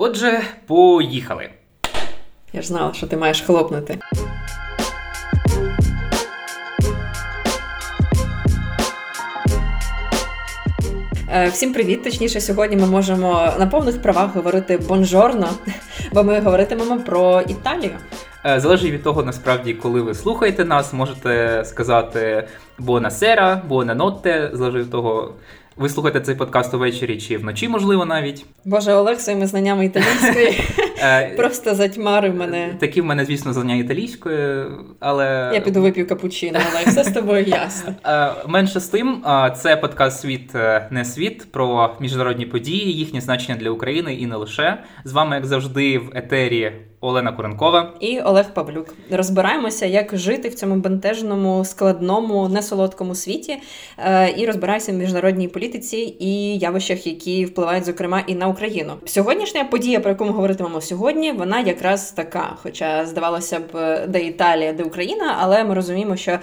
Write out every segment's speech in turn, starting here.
Отже, поїхали. Я ж знала, що ти маєш хлопнути. Е, всім привіт! Точніше, сьогодні ми можемо на повних правах говорити бонжорно, бо ми говоритимемо про Італію. Е, залежить від того, насправді, коли ви слухаєте нас, можете сказати «buona sera», «buona notte», залежить від того, ви слухаєте цей подкаст увечері чи вночі, можливо, навіть. Боже, Олег своїми знаннями італійської просто затьмарив мене. Такі в мене, звісно, знання італійської, але. Я піду вип'ю капучино, але все з тобою ясно. Е, менше з тим, це подкаст Світ не світ про міжнародні події, їхнє значення для України і не лише. З вами, як завжди, в етері Олена Куренкова і Олег Павлюк. Розбираємося, як жити в цьому бентежному, складному, несолодкому світі, е, і розбираємося в міжнародній політиці і явищах, які впливають, зокрема, і на Україну. Сьогоднішня подія, про яку ми говоритимемо сьогодні, вона якраз така. Хоча здавалося б, де Італія, де Україна, але ми розуміємо, що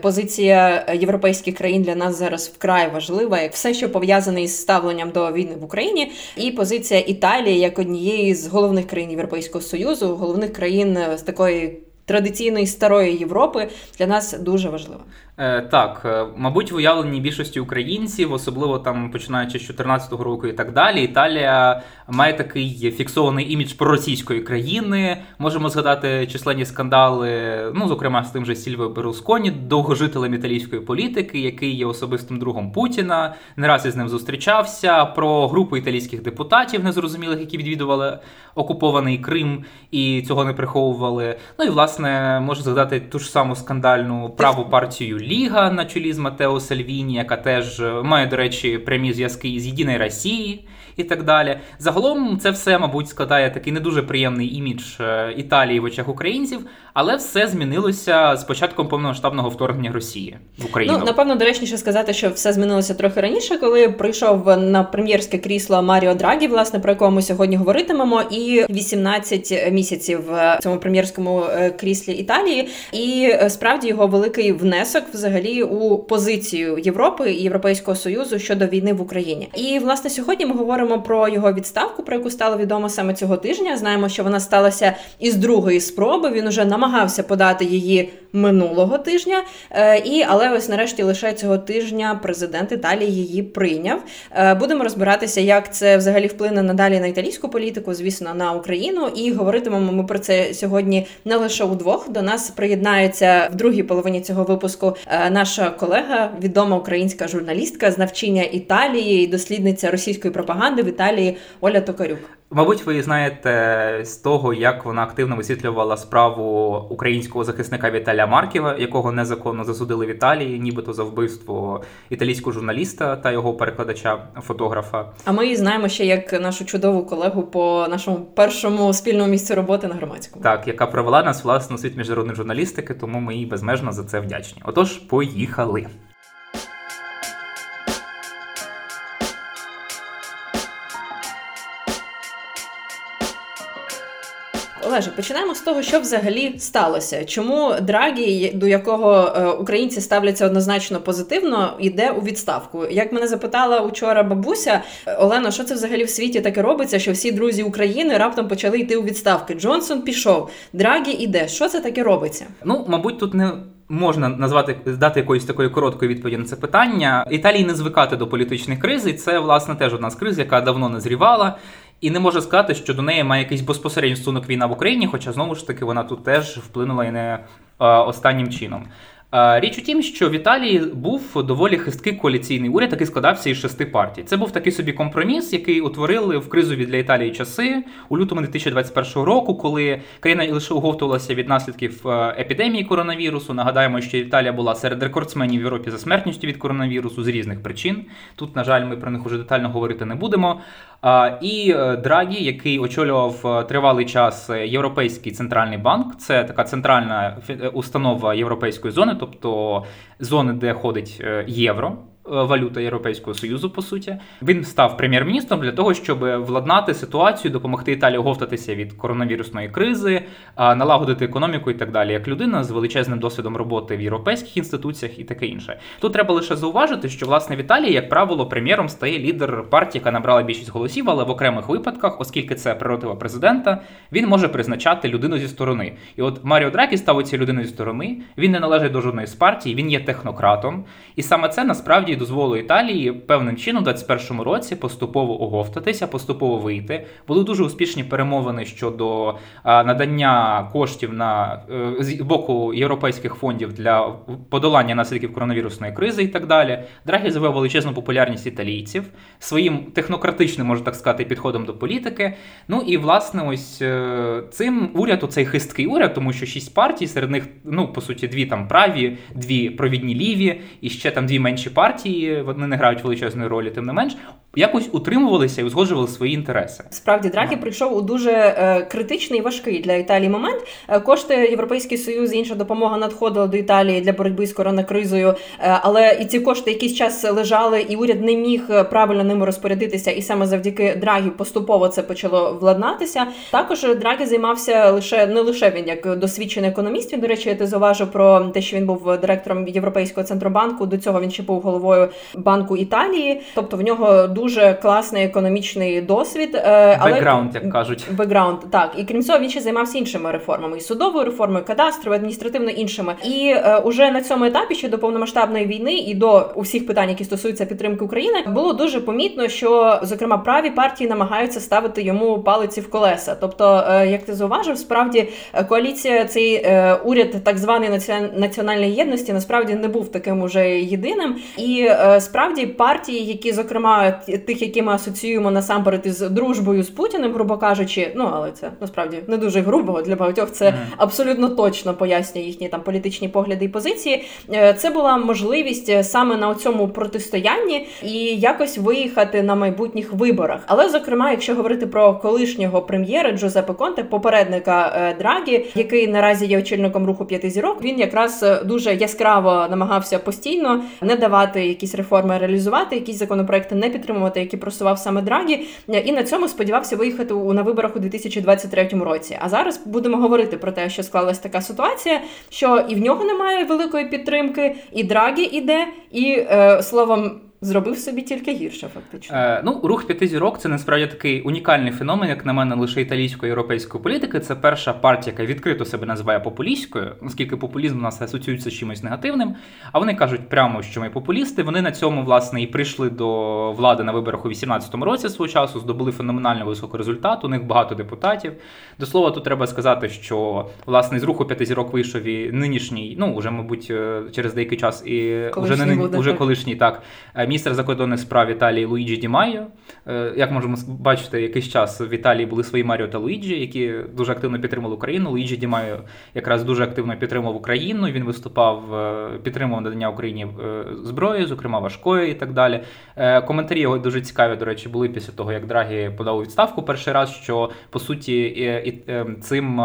позиція європейських країн для нас зараз вкрай важлива, як все, що пов'язане із ставленням до війни в Україні, і позиція Італії як однієї з головних країн Європейського союзу. Головних країн з такої традиційної старої Європи для нас дуже важлива. Е, так, е, мабуть, в уявленні більшості українців, особливо там починаючи з 2014 року і так далі, Італія має такий фіксований імідж проросійської країни. Можемо згадати численні скандали, ну зокрема з тим же Сільвою Берлусконі, довгожителем італійської політики, який є особистим другом Путіна. Не раз із ним зустрічався. Про групу італійських депутатів незрозумілих, які відвідували окупований Крим і цього не приховували. Ну і власне можу згадати ту ж саму скандальну праву партію. Ліга на чолі з Матео Сальвіні, яка теж е, має, до речі, прямі зв'язки з Єдиної Росії і так далі. Загалом це все, мабуть, складає такий не дуже приємний імідж е, Італії в очах українців, але все змінилося з початком повномасштабного вторгнення Росії в Україну. Ну, напевно, доречніше сказати, що все змінилося трохи раніше, коли прийшов на прем'єрське крісло Маріо Драгі, власне, про якого ми сьогодні говоритимемо, і 18 місяців в цьому прем'єрському е, кріслі Італії, і справді його великий внесок взагалі у позицію Європи і Європейського союзу щодо війни в Україні. І власне сьогодні ми говоримо про його відставку, про яку стало відомо саме цього тижня. Знаємо, що вона сталася із другої спроби. Він уже намагався подати її минулого тижня. Е, і але ось нарешті лише цього тижня президент Італії її прийняв. Е, будемо розбиратися, як це взагалі вплине надалі на італійську політику, звісно, на Україну. І говоритимемо ми про це сьогодні не лише удвох. До нас приєднається в другій половині цього випуску Е, наша колега, відома українська журналістка з навчання Італії і дослідниця російської пропаганди в Італії Оля Токарюк. Мабуть, ви знаєте з того, як вона активно висвітлювала справу українського захисника Віталія Марківа, якого незаконно засудили в Італії, нібито за вбивство італійського журналіста та його перекладача, фотографа. А ми її знаємо ще як нашу чудову колегу по нашому першому спільному місцю роботи на громадському. Так, яка провела нас власне у світ міжнародної журналістики, тому ми їй безмежно за це вдячні. Отож, поїхали. Олеже, починаємо з того, що взагалі сталося. Чому Драгі, до якого е, українці ставляться однозначно позитивно, йде у відставку? Як мене запитала учора бабуся Олена, що це взагалі в світі таке робиться? Що всі друзі України раптом почали йти у відставки? Джонсон пішов, Драгі іде. Що це таке робиться? Ну, мабуть, тут не. Можна назвати дати якоїсь такої короткої відповіді на це питання. Італії не звикати до політичних криз, і це власне теж одна з криз, яка давно не зрівала. І не може сказати, що до неї має якийсь безпосередній стосунок війна в Україні, хоча знову ж таки вона тут теж вплинула і не останнім чином. Річ у тім, що в Італії був доволі хисткий коаліційний уряд, який складався із шести партій. Це був такий собі компроміс, який утворили в кризові для Італії часи у лютому 2021 року, коли країна лише оговтувалася від наслідків е, епідемії коронавірусу. Нагадаємо, що Італія була серед рекордсменів в Європі за смертністю від коронавірусу з різних причин. Тут, на жаль, ми про них уже детально говорити не будемо. І е, Драгі, який очолював е, тривалий час Європейський центральний банк, це така центральна установа європейської зони тобто зони, де ходить е, євро. Валюта Європейського союзу. По суті, він став прем'єр-міністром для того, щоб владнати ситуацію, допомогти Італії оговтатися від коронавірусної кризи, налагодити економіку і так далі, як людина з величезним досвідом роботи в європейських інституціях і таке інше. Тут треба лише зауважити, що власне в Італії, як правило, прем'єром стає лідер партії, яка набрала більшість голосів, але в окремих випадках, оскільки це прерогатива президента, він може призначати людину зі сторони. І от Маріо Дракі став цією людиною зі сторони. Він не належить до жодної з партій, він є технократом. І саме це насправді дозволило Італії певним чином у 21-му році поступово оговтатися, поступово вийти. Були дуже успішні перемовини щодо надання коштів на е, з боку європейських фондів для подолання наслідків коронавірусної кризи і так далі. Драгі завив величезну популярність італійців своїм технократичним, можна так сказати, підходом до політики. Ну і власне, ось е, цим уряд, оцей хисткий уряд, тому що шість партій, серед них, ну по суті, дві там праві, дві провідні ліві, і ще там дві менші партії. Вони не грають величезної ролі, тим не менш якось утримувалися і узгоджували свої інтереси. Справді Драгі прийшов у дуже е, критичний і важкий для Італії момент. Е, кошти Європейський Союз і інша допомога надходила до Італії для боротьби з коронакризою, е, але і ці кошти якийсь час лежали, і уряд не міг правильно ними розпорядитися. І саме завдяки Драгі поступово це почало владнатися. Також Драгі займався лише не лише він як досвідчений економіст. Він, до речі, ти зауважив про те, що він був директором Європейського центробанку. До цього він ще був головою банку Італії, тобто в нього дуже дуже класний економічний досвід. Е, але Бекграунд, як кажуть. Бекграунд, так. І крім цього, він ще займався іншими реформами: і судовою реформою, кадастровою, адміністративно іншими. І е, уже на цьому етапі, ще до повномасштабної війни і до усіх питань, які стосуються підтримки України, було дуже помітно, що зокрема праві партії намагаються ставити йому палиці в колеса. Тобто, е, як ти зауважив, справді е, коаліція, цей е, уряд так званої національної єдності, насправді не був таким уже єдиним. І е, справді партії, які зокрема тих, які ми асоціюємо насамперед із дружбою з Путіним, грубо кажучи, ну але це насправді не дуже грубо для багатьох. Це абсолютно точно пояснює їхні там політичні погляди і позиції. Е, це була можливість е, саме на цьому протистоянні і якось виїхати на майбутніх виборах. Але, зокрема, якщо говорити про колишнього прем'єра Джозепе Конте, попередника е, Драгі, який наразі є очільником руху п'яти зірок, він якраз дуже яскраво намагався постійно не давати якісь реформи реалізувати, якісь законопроекти не підтримувати підтримувати, які просував саме Драгі, і на цьому сподівався виїхати на виборах у 2023 році. А зараз будемо говорити про те, що склалась така ситуація, що і в нього немає великої підтримки, і Драгі іде, і е, словом зробив собі тільки гірше, фактично. Е, Ну, рух п'яти зірок це насправді такий унікальний феномен, як на мене, лише італійської європейської політики. Це перша партія, яка відкрито себе називає популістською, оскільки популізм у нас асоціюється з чимось негативним. А вони кажуть прямо, що ми популісти. Вони на цьому власне і прийшли до влади на виборах у 2018 році свого часу, здобули феноменально високий результат. У них багато депутатів. До слова, тут треба сказати, що власне з руху п'яти зірок вийшов і нинішній, ну вже, мабуть, е, через деякий час і колишній вже не буде, уже колишній так. Міністр закордонних справ Італії Луїджі Ді Майо. Е, як можемо бачити, якийсь час в Італії були свої Маріо та Луїджі, які дуже активно підтримували Україну. Луїджі Ді Майо якраз дуже активно підтримував Україну. Він виступав, е, підтримував надання Україні е, зброї, зокрема важкої і так далі. Коментарі його дуже цікаві, до речі, були після того, як Драгі подав відставку перший раз, що по суті цим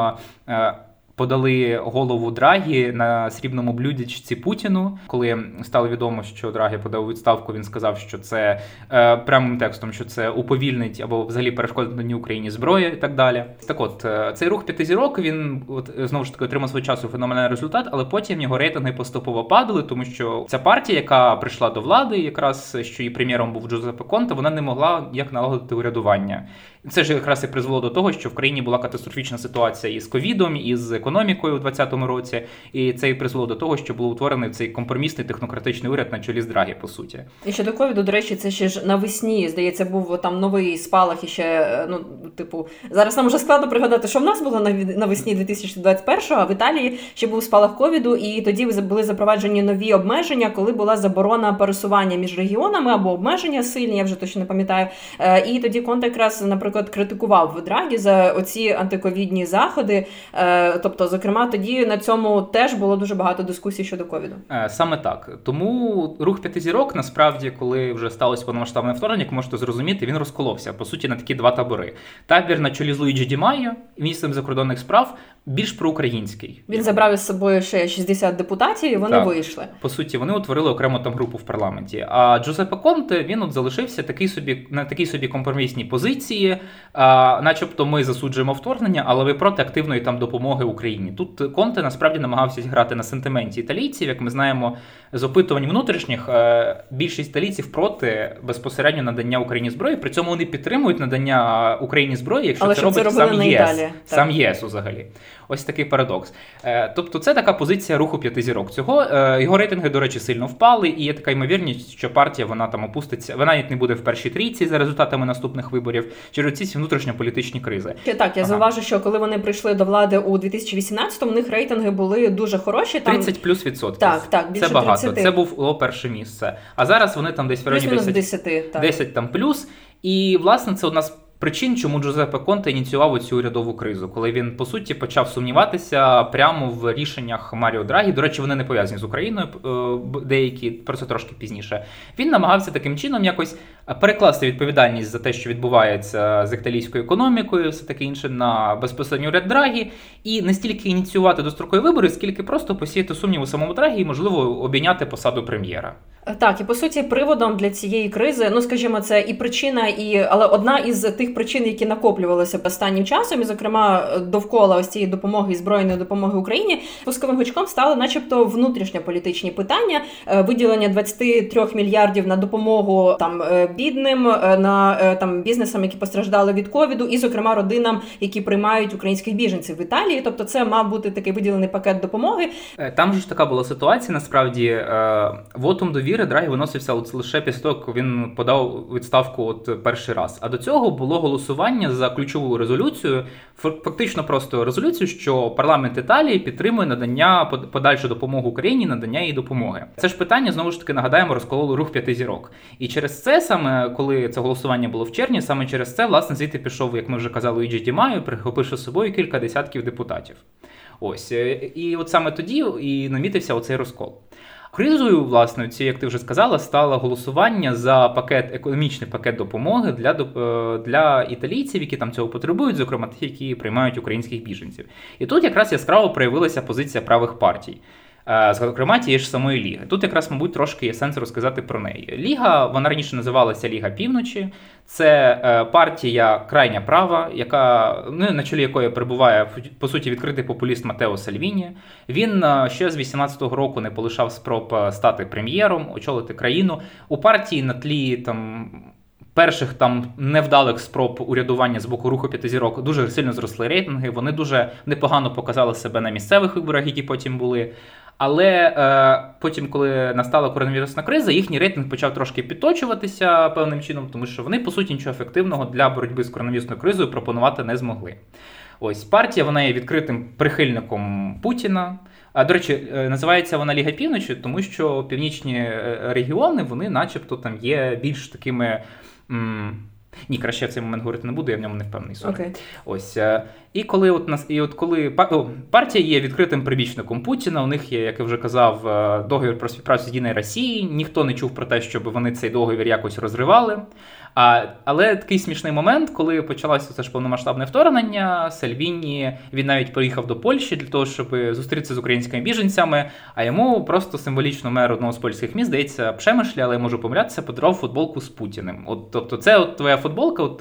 подали голову Драгі на срібному блюдечці Путіну. Коли стало відомо, що Драгі подав відставку, він сказав, що це е, прямим текстом, що це уповільнить або взагалі перешкодить на Україні зброї і так далі. Так, от е, цей рух п'яти зірок він от знову ж таки отримав свого часу феноменальний результат, але потім його рейтинги поступово падали, тому що ця партія, яка прийшла до влади, якраз що її прем'єром був Джозепе Конте, вона не могла як налагодити урядування. Це ж якраз і призвело до того, що в країні була катастрофічна ситуація із ковідом, із економікою у 2020 році, і це і призвело до того, що було утворений цей компромісний технократичний уряд на чолі з Драгі, по суті. І щодо ковіду, до речі, це ще ж навесні. Здається, був там новий спалах і ще ну, типу, зараз нам вже складно пригадати, що в нас було навесні 2021-го, а в Італії ще був спалах ковіду, і тоді були запроваджені нові обмеження, коли була заборона пересування між регіонами або обмеження сильні, я вже точно не пам'ятаю. Е, і тоді Конте якраз наприклад критикував Драгі за оці антиковідні заходи. Е, тобто, зокрема, тоді на цьому теж було дуже багато дискусій щодо ковіду. Е, саме так. Тому рух п'яти зірок, насправді, коли вже сталося повномасштабне вторгнення, як можете зрозуміти, він розколовся по суті на такі два табори. Табір на чолі з Луїджі Ді Майо, міністром закордонних справ, більш проукраїнський. Він забрав із собою ще 60 депутатів, і вони так. вийшли. По суті, вони утворили окрему там групу в парламенті. А Джузеппе Конте він от залишився такий собі на такій собі компромісній позиції, а, начебто ми засуджуємо вторгнення, але ви проти активної там допомоги Україні. Тут Конте насправді намагався грати на сентименті італійців. Як ми знаємо, з опитувань внутрішніх е, більшість італійців проти безпосередньо надання Україні зброї. При цьому вони підтримують надання Україні зброї, якщо але це робить це сам ЄС. Сам ЄС взагалі. Ось такий парадокс. Е, тобто, це така позиція руху п'яти зірок. Цього е, його рейтинги, до речі, сильно впали, і є така ймовірність, що партія вона там опуститься. Вона навіть не буде в першій трійці за результатами наступних виборів через ці внутрішньополітичні кризи. Так, я ага. зауважу, що коли вони прийшли до влади у 2018-му, у них рейтинги були дуже хороші. Там 30 плюс відсотків. Так, так, більше це багато. 30. Це було перше місце. А зараз вони там десь в районі 10, 10, 10 там плюс. І власне це одна з причин, чому Джузеппе Конте ініціював цю урядову кризу, коли він по суті почав сумніватися прямо в рішеннях Маріо Драгі. До речі, вони не пов'язані з Україною, е, деякі про це трошки пізніше. Він намагався таким чином якось перекласти відповідальність за те, що відбувається з італійською економікою, все таке інше на безпосередньо уряд Драгі, і не стільки ініціювати дострокові вибори, скільки просто посіяти сумнів у самому Драгі і можливо обійняти посаду прем'єра. Так, і по суті, приводом для цієї кризи, ну скажімо, це і причина, і але одна із тих причин, які накоплювалися останнім часом, і зокрема довкола ось цієї допомоги і збройної допомоги Україні, пусковим гучком стали, начебто, внутрішньополітичні питання, е, виділення 23 мільярдів на допомогу там е, бідним, е, на там бізнесам, які постраждали від ковіду, і зокрема родинам, які приймають українських біженців в Італії. Тобто, це мав бути такий виділений пакет допомоги. Там ж така була ситуація. Насправді довіри довіри Драгі виносився от лише після того, як він подав відставку от перший раз. А до цього було голосування за ключову резолюцію, фактично просто резолюцію, що парламент Італії підтримує надання подальшу допомогу Україні, надання їй допомоги. Це ж питання знову ж таки нагадаємо, розкололо рух п'яти зірок. І через це саме коли це голосування було в червні, саме через це власне звідти пішов, як ми вже казали, Іджі Дімаю, прихопивши з собою кілька десятків депутатів. Ось і от саме тоді і намітився оцей розкол. Кризою, власне, ці, як ти вже сказала, стало голосування за пакет економічний пакет допомоги для е, для італійців, які там цього потребують, зокрема тих, які приймають українських біженців. І тут якраз яскраво проявилася позиція правих партій. Е, зокрема, тієї ж самої ліги. Тут якраз, мабуть, трошки є сенс розказати про неї. Ліга, вона раніше називалася Ліга Півночі. Це е, партія крайня права, яка ну, на чолі якої перебуває по суті відкритий популіст Матео Сальвіні. Він е, ще з 18-го року не полишав спроб стати прем'єром, очолити країну. У партії на тлі там. Перших там невдалих спроб урядування з боку руху п'ятизірок дуже сильно зросли рейтинги. Вони дуже непогано показали себе на місцевих виборах, які потім були. Але е, потім, коли настала коронавірусна криза, їхній рейтинг почав трошки підточуватися певним чином, тому що вони, по суті, нічого ефективного для боротьби з коронавірусною кризою пропонувати не змогли. Ось партія вона є відкритим прихильником Путіна. А до речі, е, називається вона Ліга Півночі, тому що північні е, регіони, вони, начебто, там є більш такими. Ні, краще в цей момент говорити не буду, я в ньому не впевнений. Okay. Ось. Е, і коли от нас, і от коли партія є відкритим прибічником Путіна, у них є, як я вже казав, е, договір про співпрацю з Єдиною Росії. Ніхто не чув про те, щоб вони цей договір якось розривали. А, Але такий смішний момент, коли почалося це ж повномасштабне вторгнення, Сальвіні він навіть приїхав до Польщі для того, щоб зустрітися з українськими біженцями. А йому просто символічно мер одного з польських міст, здається, Пшемишлі, але я можу помилятися, подарував футболку з Путіним. От тобто, це от твоя футболка, от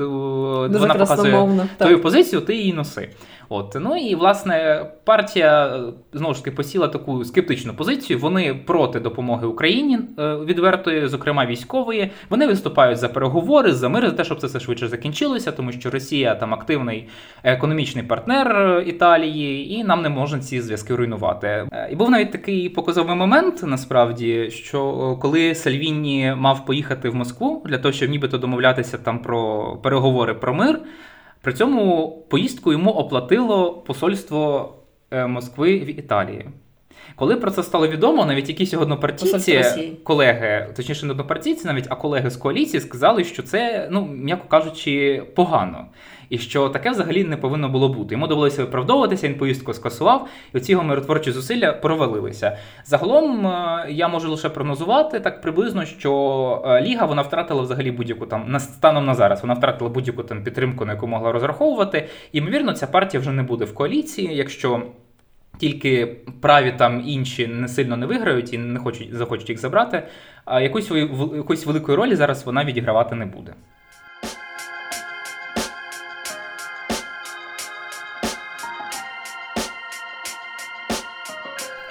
Дуже вона показує твою позицію, ти її носи. От ну і власне партія знову ж таки посіла таку скептичну позицію. Вони проти допомоги Україні е, відвертої, зокрема військової. Вони виступають за переговори, за мир, за те, щоб це все швидше закінчилося, тому що Росія там активний економічний партнер Італії, і нам не можна ці зв'язки руйнувати. Е, і був навіть такий показовий момент, насправді, що коли Сальвіні мав поїхати в Москву для того, щоб нібито домовлятися там про переговори про мир. При цьому поїздку йому оплатило посольство е, Москви в Італії. Коли про це стало відомо, навіть якісь однопартійці, колеги, точніше, не однопартійці, навіть а колеги з коаліції сказали, що це, ну м'яко кажучи, погано. І що таке взагалі не повинно було бути. Йому довелося виправдовуватися, він поїздку скасував, і оці його миротворчі зусилля провалилися. Загалом е, я можу лише прогнозувати так приблизно, що е, Ліга вона втратила взагалі будь-яку там станом на зараз. Вона втратила будь-яку там підтримку, на яку могла розраховувати. І ймовірно, ця партія вже не буде в коаліції, якщо. Тільки праві там інші не сильно не виграють і не хочуть захочуть їх забрати. А якоїсь якоїсь великої ролі зараз вона відігравати не буде.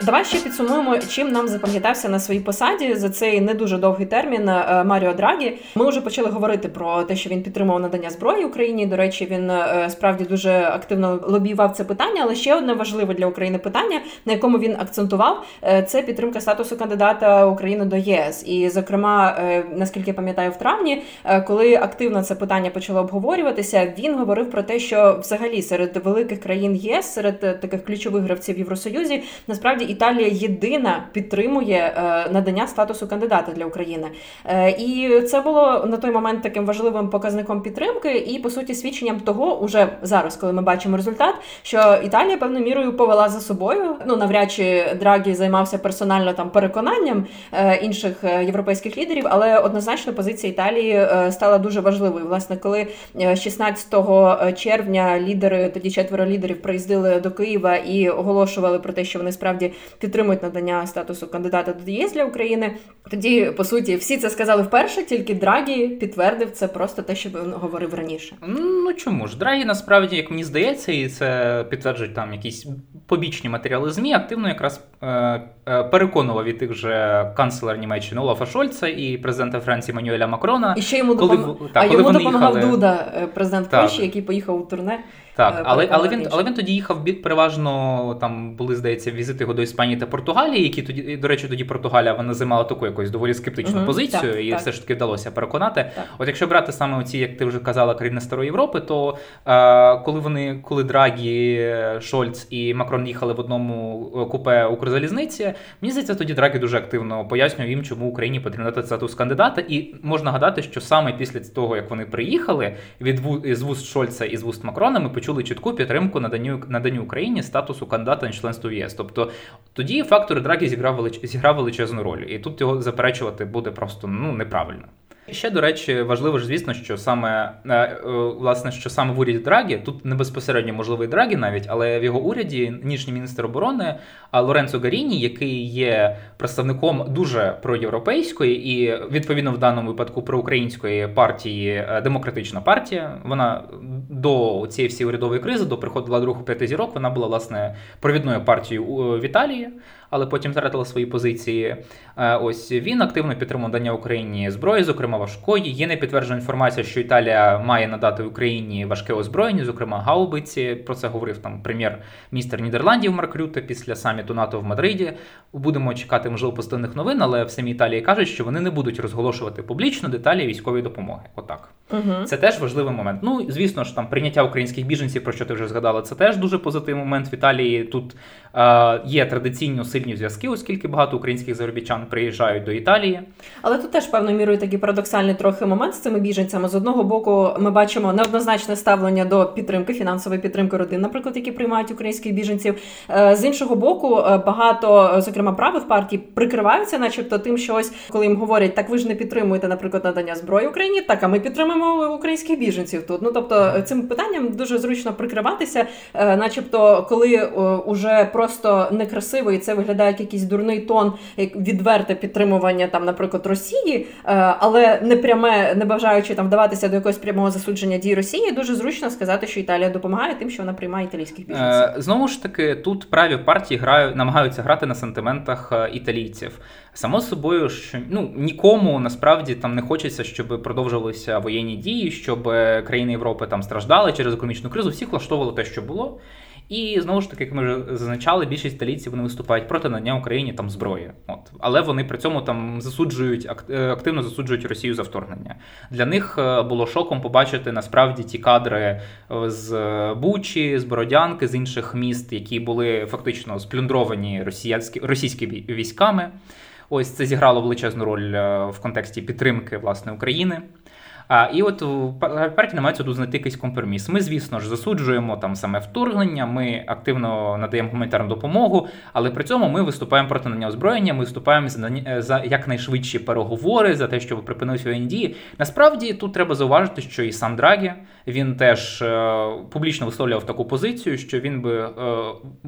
Давай ще підсумуємо, чим нам запам'ятався на своїй посаді за цей не дуже довгий термін е, Маріо Драгі. Ми вже почали говорити про те, що він підтримував надання зброї Україні. До речі, він е, справді дуже активно лобіював це питання. Але ще одне важливе для України питання, на якому він акцентував, е, це підтримка статусу кандидата України до єС. І, зокрема, наскільки я пам'ятаю, в травні, коли активно це питання почало обговорюватися, він говорив про те, що взагалі серед великих країн ЄС, серед таких ключових гравців в Євросоюзі, насправді Італія єдина підтримує е, надання статусу кандидата для України. Е, і це було на той момент таким важливим показником підтримки, і по суті свідченням того, уже зараз, коли ми бачимо результат, що Італія певною мірою повела за собою. Ну навряд чи Драгі займався персонально там переконанням е, інших європейських лідерів, але однозначно позиція Італії стала дуже важливою. Власне, коли 16 червня лідери, тоді четверо лідерів, приїздили до Києва і оголошували про те, що вони справді підтримують надання статусу кандидата до ЄС для України. Тоді, по суті, всі це сказали вперше, тільки Драгі підтвердив це просто те, що він говорив раніше. Ну чому ж Драгі насправді, як мені здається, і це підтверджують там якісь побічні матеріали змі, активно якраз е, е, переконував і тих же канцлера Німеччини Олафа Шольца і президента Франції Мануеля Макрона. І ще йому коли, допом... та, а коли йому допомагав їхали... Дуда, е, президент Польщі, який поїхав у турне. Так, е, але але він але він тоді їхав переважно. Там були здається візити його до Іспанії та Португалії, які тоді до речі, тоді Португалія вона займала таку якусь доволі скептичну угу, позицію, так, і так. все ж таки вдалося переконати. Так. От якщо брати саме оці, як ти вже казала, країни Старої Європи, то е, коли вони, коли Драгі, Шольц і Макрон їхали в одному е, купе Укрзалізниці, мені здається, тоді Драгі дуже активно пояснював їм, чому Україні потрібно дати статус кандидата. І можна гадати, що саме після того, як вони приїхали від з вуст Шольца і з вуст Макрона, ми почули чітку підтримку наданню наданню Україні статусу кандидата на членство в ЄС. Тобто тоді фактор Драгі зіграв велич... зіграв величезну роль, і тут його заперечувати буде просто ну неправильно. Ще, до речі, важливо ж, звісно, що саме е, е, власне, що саме в уряді Драгі, тут не безпосередньо можливий Драгі навіть, але в його уряді нинішній міністр оборони Лоренцо Гаріні, який є представником дуже проєвропейської і відповідно в даному випадку проукраїнської партії е, демократична партія. Вона до цієї всієї урядової кризи, до приходу ладу руху п'яти зірок, вона була власне провідною партією в Італії але потім втратила свої позиції. Е, ось він активно підтримував дання Україні зброї, зокрема важкої. Є непідтверджена інформація, що Італія має надати Україні важке озброєння, зокрема гаубиці. Про це говорив там прем'єр-міністр Нідерландів Марк Рюте після саміту НАТО в Мадриді. Будемо чекати можливо позитивних новин, але в самій Італії кажуть, що вони не будуть розголошувати публічно деталі військової допомоги. Отак. Угу. Це теж важливий момент. Ну звісно ж, там прийняття українських біженців, про що ти вже згадала, це теж дуже позитивний момент в Італії. Тут е, є традиційно сильні зв'язки, оскільки багато українських заробітчан приїжджають до Італії. Але тут теж певною мірою такий парадоксальний трохи момент з цими біженцями. З одного боку, ми бачимо неоднозначне ставлення до підтримки, фінансової підтримки родин, наприклад, які приймають українських біженців. Е, з іншого боку, е, багато, зокрема, правих партій прикриваються, начебто, тим, що ось коли їм говорять, так ви ж не підтримуєте, наприклад, надання зброї Україні, так а ми підтримуємо українських біженців тут. Ну тобто цим питанням дуже зручно прикриватися, е, начебто, коли уже просто некрасиво і це виглядає як якийсь дурний тон, як відверте підтримування там, наприклад, Росії, е, але не пряме, не бажаючи там вдаватися до якогось прямого засудження дій Росії, дуже зручно сказати, що Італія допомагає тим, що вона приймає італійських біженців. Е, знову ж таки, тут праві партії грають, намагаються грати на сантиментах е, італійців. Само собою, що ну нікому насправді там не хочеться, щоб продовжувалися воєнні дії, щоб країни Європи там страждали через економічну кризу. Всіх влаштовувало те, що було. І знову ж таки, як ми вже зазначали, більшість італійців вони виступають проти надання Україні там зброї. От але вони при цьому там засуджують е, активно засуджують Росію за вторгнення. Для них е, було шоком побачити насправді ті кадри е, з Бучі, з Бородянки, з інших міст, які були фактично сплюндровані російські російськими військами. Ось це зіграло величезну роль в контексті підтримки власне України. А, І от партії намагаються тут знайти якийсь компроміс. Ми, звісно ж, засуджуємо там саме вторгнення, ми активно надаємо гуманітарну допомогу, але при цьому ми виступаємо проти надання озброєння, ми виступаємо за за якнайшвидші переговори, за те, щоб припинили воєнні дії. Насправді тут треба зауважити, що і сам Драгі він теж е, публічно висловлював таку позицію, що він би е,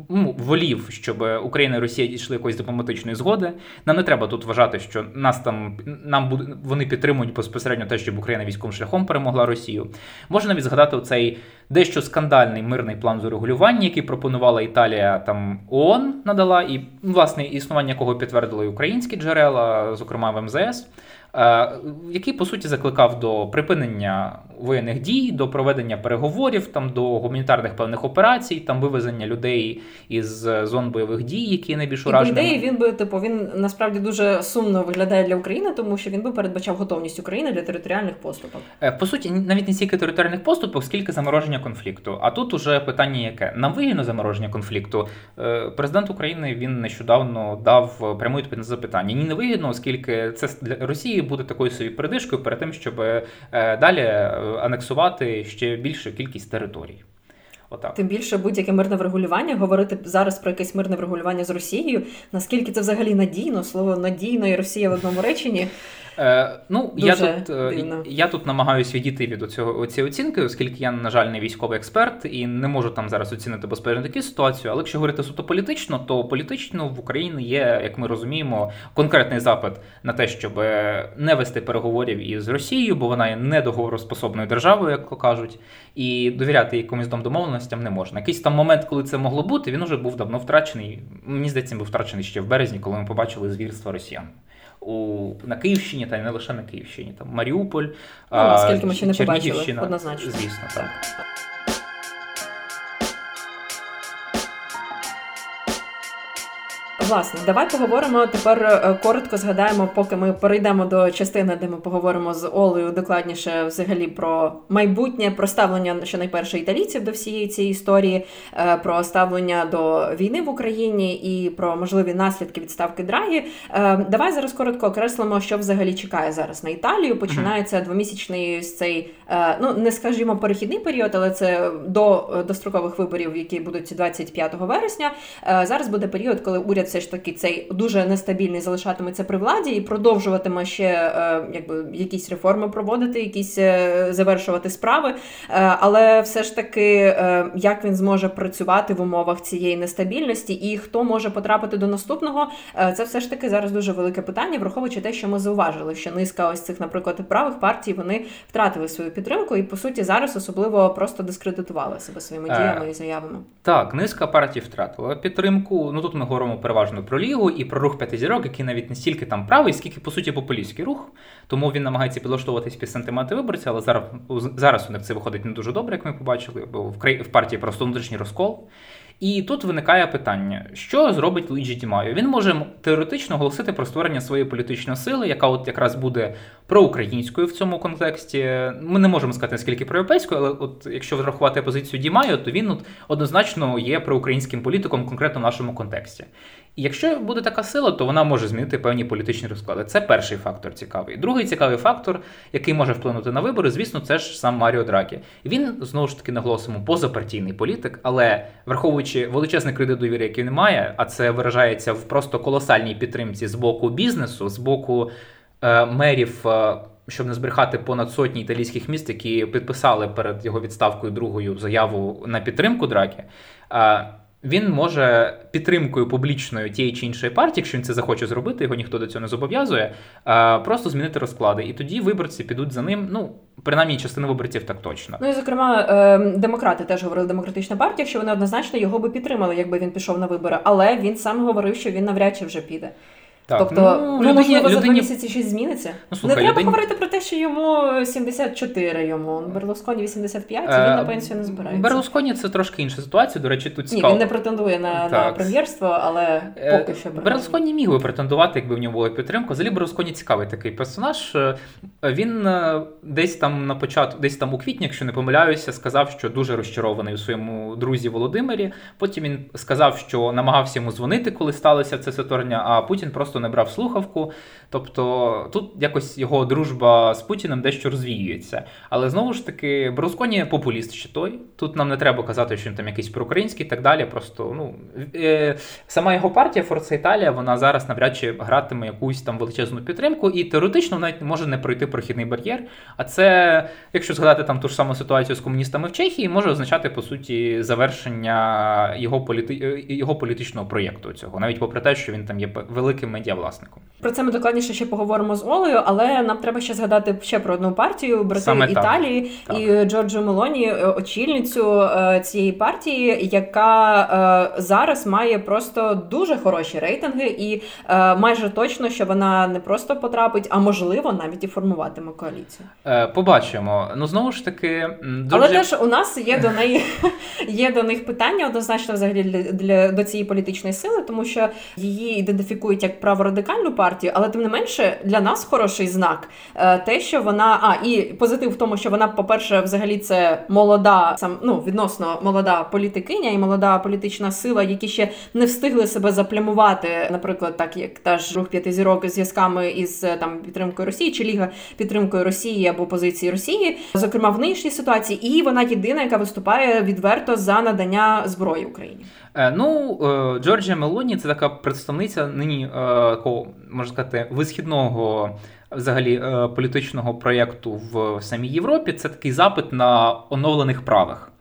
ну, волів, щоб Україна і Росія дійшли якоїсь дипломатичної згоди. Нам не треба тут вважати, що нас там нам буде вони підтримують безпосередньо те, щоб Україна військовим шляхом перемогла Росію. Можна навіть згадати оцей дещо скандальний мирний план з урегулювання, який пропонувала Італія там ООН надала, і власне існування якого підтвердили українські джерела, зокрема в МЗС. Е, який по суті закликав до припинення воєнних дій, до проведення переговорів, там до гуманітарних певних операцій, там вивезення людей із зон бойових дій, які найбільш уражені. ідеї він би типу він насправді дуже сумно виглядає для України, тому що він би передбачав готовність України для територіальних поступок. Е, по суті, навіть не стільки територіальних поступок, скільки замороження конфлікту. А тут уже питання, яке нам вигідно замороження конфлікту. Е, президент України він нещодавно дав пряму відповідь на запитання. Ні, не вигідно, оскільки це для Росії буде такою собі передишкою перед тим, щоб далі анексувати ще більшу кількість територій. Отак. Тим більше будь-яке мирне врегулювання, говорити зараз про якесь мирне врегулювання з Росією, наскільки це взагалі надійно, слово надійно і Росія в одному реченні. Е, Ну, я тут е, я тут намагаюся відійти від цього цієї оцінки, оскільки я, на жаль, не військовий експерт і не можу там зараз оцінити безпечно таку ситуацію. Але якщо говорити суто політично, то політично в Україні є, як ми розуміємо, конкретний запит на те, щоб не вести переговорів із Росією, бо вона є недоговороспособною державою, як то кажуть, і довіряти якомусь домовленостям не можна. Якийсь там момент, коли це могло бути, він уже був давно втрачений. Мені здається, він був втрачений ще в березні, коли ми побачили звірства росіян у на Київщині, та й не лише на Київщині, там Маріуполь, ну, а, скільки ми ще не побачили, однозначно. Звісно, так. Власне, давай поговоримо тепер е, коротко згадаємо, поки ми перейдемо до частини, де ми поговоримо з Олею докладніше взагалі про майбутнє, про ставлення що найперше італійців до всієї цієї історії, е, про ставлення до війни в Україні і про можливі наслідки відставки Драгі. Е, давай зараз коротко окреслимо, що взагалі чекає зараз на Італію. Починається двомісячний цей, ну не скажімо, перехідний період, але це до дострокових виборів, які будуть 25 вересня. Зараз буде період, коли уряд все ж таки цей дуже нестабільний залишатиметься при владі і продовжуватиме ще е, якби якісь реформи проводити, якісь е, завершувати справи. Е, але все ж таки, як він зможе працювати в умовах цієї нестабільності, і хто може потрапити до наступного, це все ж таки зараз дуже велике питання, враховуючи те, що ми зауважили, що низка ось цих, наприклад, правих партій вони втратили свою підтримку, і по суті зараз особливо просто дискредитували себе своїми діями і заявами. Так, низка партій втратила підтримку. Ну тут ми говоримо переважно переважно про лігу і про рух п'яти зірок, який навіть не стільки там правий, скільки по суті популістський рух. Тому він намагається підлаштовуватись під сантименти виборців, але зараз зараз у них це виходить не дуже добре, як ми побачили, бо в партії просто внутрішній розкол. І тут виникає питання, що зробить Луїджі Ді Майо? Він може теоретично оголосити про створення своєї політичної сили, яка от якраз буде проукраїнською в цьому контексті. Ми не можемо сказати наскільки проєвропейською, але от якщо врахувати позицію Ді Майо, то він от однозначно є проукраїнським політиком конкретно в нашому контексті. Якщо буде така сила, то вона може змінити певні політичні розклади. Це перший фактор цікавий. Другий цікавий фактор, який може вплинути на вибори, звісно, це ж сам Маріо Дракі. Він знову ж таки наголосимо позапартійний політик, але враховуючи величезний кредит довіри, який він має, а це виражається в просто колосальній підтримці з боку бізнесу, з боку е, мерів. Е, щоб не збрехати понад сотні італійських міст, які підписали перед його відставкою другою заяву на підтримку драки. Е, він може підтримкою публічною тієї чи іншої партії, якщо він це захоче зробити, його ніхто до цього не зобов'язує, просто змінити розклади. І тоді виборці підуть за ним. Ну принаймні частина виборців так точно. Ну і зокрема, ем, демократи теж говорили демократична партія, що вони однозначно його би підтримали, якби він пішов на вибори. Але він сам говорив, що він навряд чи вже піде. Так, тобто, ну, ну можливо, людині... за два місяці щось зміниться. Ну, слухай, не треба людині... говорити про те, що йому 74 йому. Берлусконі 85, і він на пенсію не збирається. Берлусконі це трошки інша ситуація. До речі, тут цікаво. Ні, він не претендує на на прем'єрство, але е, поки що Берлусконі міг би претендувати, якби в нього була підтримка. Взагалі Берлусконі цікавий такий персонаж. Е, він е, десь там на початку, десь там у квітні, якщо не помиляюся, сказав, що дуже розчарований у своєму друзі Володимирі. Потім він сказав, що намагався йому дзвонити, коли сталося це саторня, а Путін просто не брав слухавку. Тобто тут якось його дружба з Путіним дещо розвіюється. Але знову ж таки, Берлусконі популіст ще той. Тут нам не треба казати, що він там якийсь проукраїнський і так далі. Просто ну е, сама його партія Форца Італія, вона зараз навряд чи гратиме якусь там величезну підтримку, і теоретично навіть може не пройти прохідний бар'єр. А це, якщо згадати там ту ж саму ситуацію з комуністами в Чехії, може означати по суті завершення його політи... його політичного проєкту. Цього навіть попри те, що він там є великим медіавласником. Про це ми докладніше ще поговоримо з Олею, але нам треба ще згадати ще про одну партію брати Італії так. і Джорджо Мелоні, е, очільницю е, цієї партії, яка е, зараз має просто дуже хороші рейтинги, і майже точно, що вона не просто потрапить, а можливо навіть і формуватиме коаліцію. Побачимо. Ну знову ж таки, дуже... але теж у нас є до неї є до них питання однозначно взагалі для, для до цієї політичної сили, тому що її ідентифікують як праворадикальну партію, але тим не менше для нас хороший знак е, те, що вона а і позитив в тому, що вона, по-перше, взагалі це молода, сам ну відносно молода політикиня і молода політична сила, які ще не встигли себе заплямувати, наприклад, так як та ж рух п'яти зірок зв'язками із там підтримкою Росії чи Ліга підтримкою Росії або позиції Росії, зокрема в нинішній ситуації, і вона єдина, яка виступає відверто за надання зброї Україні. Е, ну, е, Джорджія Мелоні це така представниця нині е, такого, можна сказати, висхідного взагалі політичного проєкту в самій Європі. Це такий запит на оновлених правах.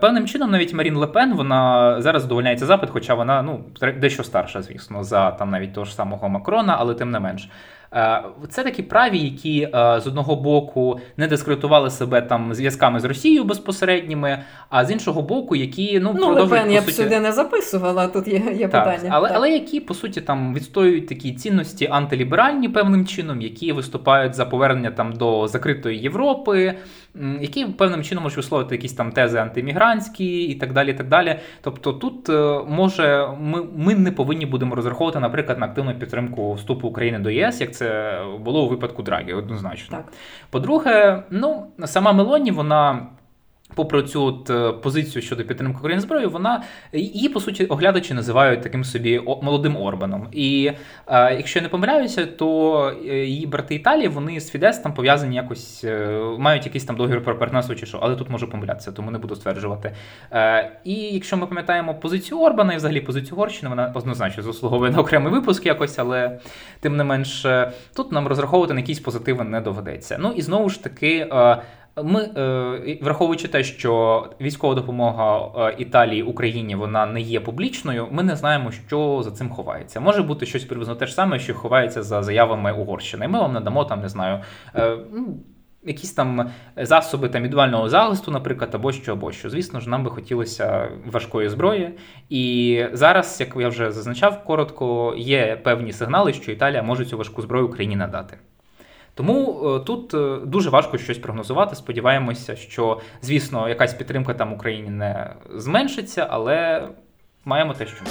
Певним чином, навіть Марін Лепен, вона зараз задовольняється запит, хоча вона ну дещо старша, звісно, за там навіть того ж самого Макрона, але тим не менш. Е, це такі праві, які е, з одного боку не дискредитували себе там зв'язками з Росією безпосередніми, а з іншого боку, які ну, ну продовжують, Лепен, я б сюди не записувала. Тут є є так, питання, але так. але які по суті там відстоюють такі цінності антиліберальні певним чином, які виступають за повернення там до закритої Європи, які певним чином можуть висловити якісь там тези антимігрантські і так далі. і так далі. Тобто тут е, може ми, ми не повинні будемо розраховувати, наприклад, на активну підтримку вступу України до ЄС. як це було у випадку Драгі, однозначно. Так. По-друге, ну сама Мелоні, вона попри цю от е, позицію щодо підтримки України зброї, вона її по суті оглядачі називають таким собі молодим Орбаном. І е, якщо я не помиляюся, то е, її брати Італії вони з Фідес там пов'язані якось, мають якийсь там договір про партнерство чи що, але тут можу помилятися, тому не буду стверджувати. І якщо ми пам'ятаємо позицію Орбана і взагалі позицію Горщини, вона однозначно заслуговує на окремий випуск якось, але тим не менш тут нам розраховувати на якісь позитиви не доведеться. Ну і знову ж таки. Ми, е, враховуючи те, що військова допомога е, Італії Україні вона не є публічною, ми не знаємо, що за цим ховається. Може бути щось приблизно те ж саме, що ховається за заявами Угорщини. Ми вам надамо там, не знаю. Е, ну, якісь там засоби там індивідуального захисту, наприклад, або що, або що. Звісно ж, нам би хотілося важкої зброї. І зараз, як я вже зазначав коротко, є певні сигнали, що Італія може цю важку зброю Україні надати. Тому е, тут е, дуже важко щось прогнозувати. Сподіваємося, що, звісно, якась підтримка там Україні не зменшиться, але маємо те, що ми.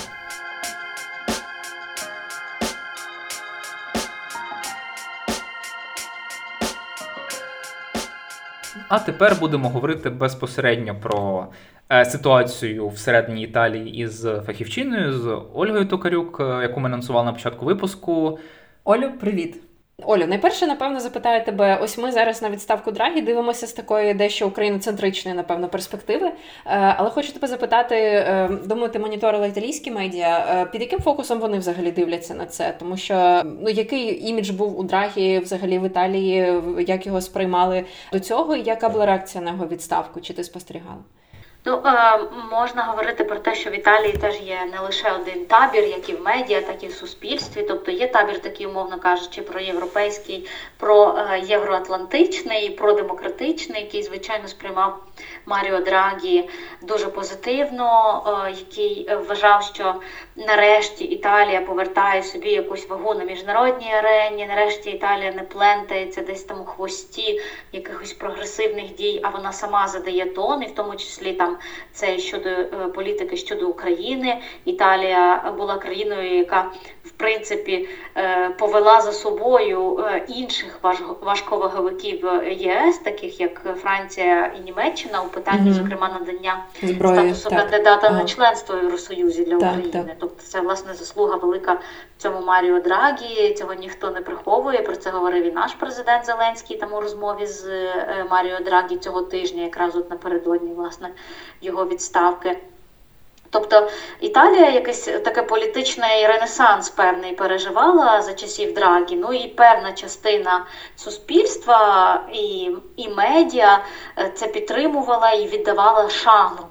А тепер будемо говорити безпосередньо про е, ситуацію всередині Італії із фахівчиною, з Ольгою Токарюк, яку ми анонсували на початку випуску. Олю, привіт! Олю, найперше, напевно, запитаю тебе: ось ми зараз на відставку Драгі дивимося з такої дещо україноцентричної, напевно, перспективи. Е, але хочу тебе запитати: е, думаю, ти моніторила італійські медіа. Е, під яким фокусом вони взагалі дивляться на це? Тому що ну який імідж був у Драгі взагалі в Італії, як його сприймали до цього, і яка була реакція на його відставку? Чи ти спостерігала? Ну е, можна говорити про те, що в Італії теж є не лише один табір, як і в медіа, так і в суспільстві. Тобто є табір, такий, умовно кажучи, про європейський, про е, євроатлантичний, про демократичний, який звичайно сприймав Маріо Драгі дуже позитивно, е, який вважав, що нарешті Італія повертає собі якусь вагу на міжнародній арені. Нарешті Італія не плентається десь там у хвості якихось прогресивних дій, а вона сама задає тон, і в тому числі там це щодо е, політики щодо України. Італія була країною, яка в принципі е, повела за собою е, інших важковаговиків ЄС, таких як Франція і Німеччина, у питанні, mm-hmm. зокрема, надання Зброї, статусу так. кандидата на членство в Євросоюзі для так, України. Так. Тобто це власне заслуга велика цьому Маріо Драгі. Цього ніхто не приховує. Про це говорив і наш президент Зеленський там у розмові з Маріо Драгі цього тижня, якраз от напередодні власне його відставки. Тобто Італія якесь таке політичний ренесанс певний переживала за часів Драгі, ну і певна частина суспільства і і медіа е, це підтримувала і віддавала шану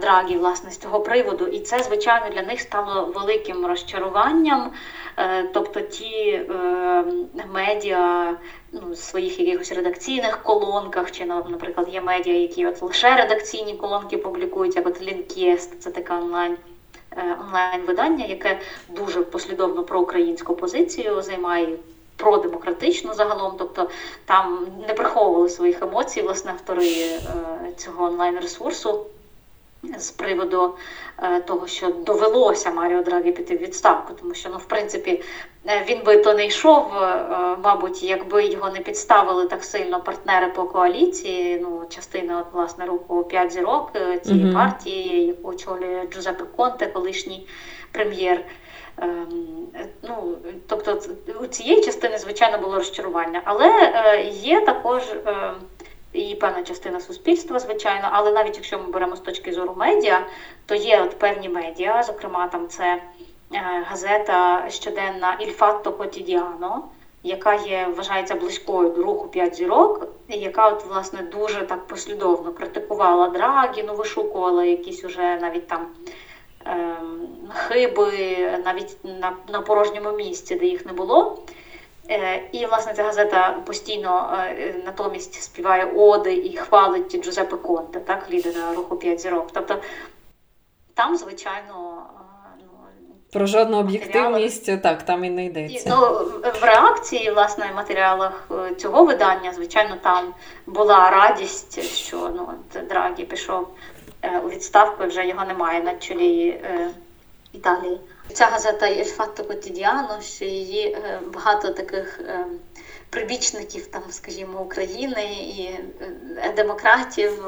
Драгі власне з цього приводу. І це, звичайно, для них стало великим розчаруванням. Е, тобто ті медіа ну, своїх якихось редакційних колонках, чи, наприклад, є медіа, які от лише редакційні колонки публікують, як от Лінкєст, це така онлайн. Е, онлайн-видання, яке дуже послідовно про українську позицію займає продемократичну загалом, тобто там не приховували своїх емоцій, власне, автори е, цього онлайн-ресурсу з приводу е, того, що довелося Маріо Драгі піти в відставку, тому що ну, в принципі е, він би то не йшов, е, мабуть, якби його не підставили так сильно партнери по коаліції. Ну, частина от, власне руху п'ять зірок цієї mm-hmm. партії, яку очолює Джузеппе Конте, колишній прем'єр. Ем, ну, Тобто у цієї частини, звичайно, було розчарування, але є також і певна частина суспільства, звичайно, але навіть якщо ми беремо з точки зору медіа, то є от певні медіа, зокрема, там це е, газета щоденна «Il Fatto Quotidiano», яка є, вважається близькою до руху п'ять зірок, і яка от власне дуже так послідовно критикувала Драгі, ну вишукувала якісь уже навіть там. Ем, хиби навіть на на порожньому місці, де їх не було. Е, і, власне, ця газета постійно е, натомість співає оди і хвалить Джузеппе Конте, так, лідера руху п'ять зірок. Тобто там, звичайно, ну, про жодну об'єктивність так там і не йдеться. Ну, В реакції, власне, в матеріалах е, цього видання, звичайно, там була радість, що ну, Драгі пішов у відставку, і вже його немає на чолі Італії. Ця газета є факто Котідіано, що її е, багато таких е, прибічників, там, скажімо, України і е, демократів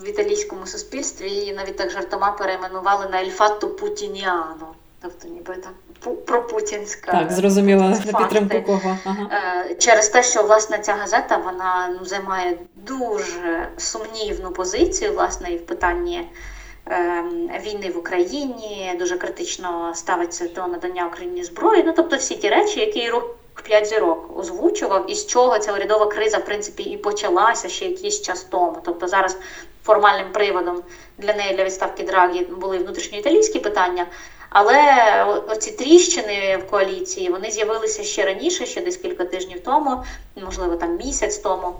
в італійському суспільстві її навіть так жартома перейменували на Ельфатто Путініано. Тобто, ніби так пропутінська Так, зрозуміла на підтримку кого. Ага. Через те, що власне ця газета вона ну, займає дуже сумнівну позицію, власне, і в питанні. Ем, війни в Україні, дуже критично ставиться до надання Україні зброї. Ну тобто всі ті речі, які рух п'ять зірок озвучував, і з чого ця урядова криза в принципі і почалася ще якийсь час тому. Тобто зараз формальним приводом для неї для відставки Драгі були внутрішньоіталійські питання. Але оці тріщини в коаліції вони з'явилися ще раніше, ще десь кілька тижнів тому, можливо, там місяць тому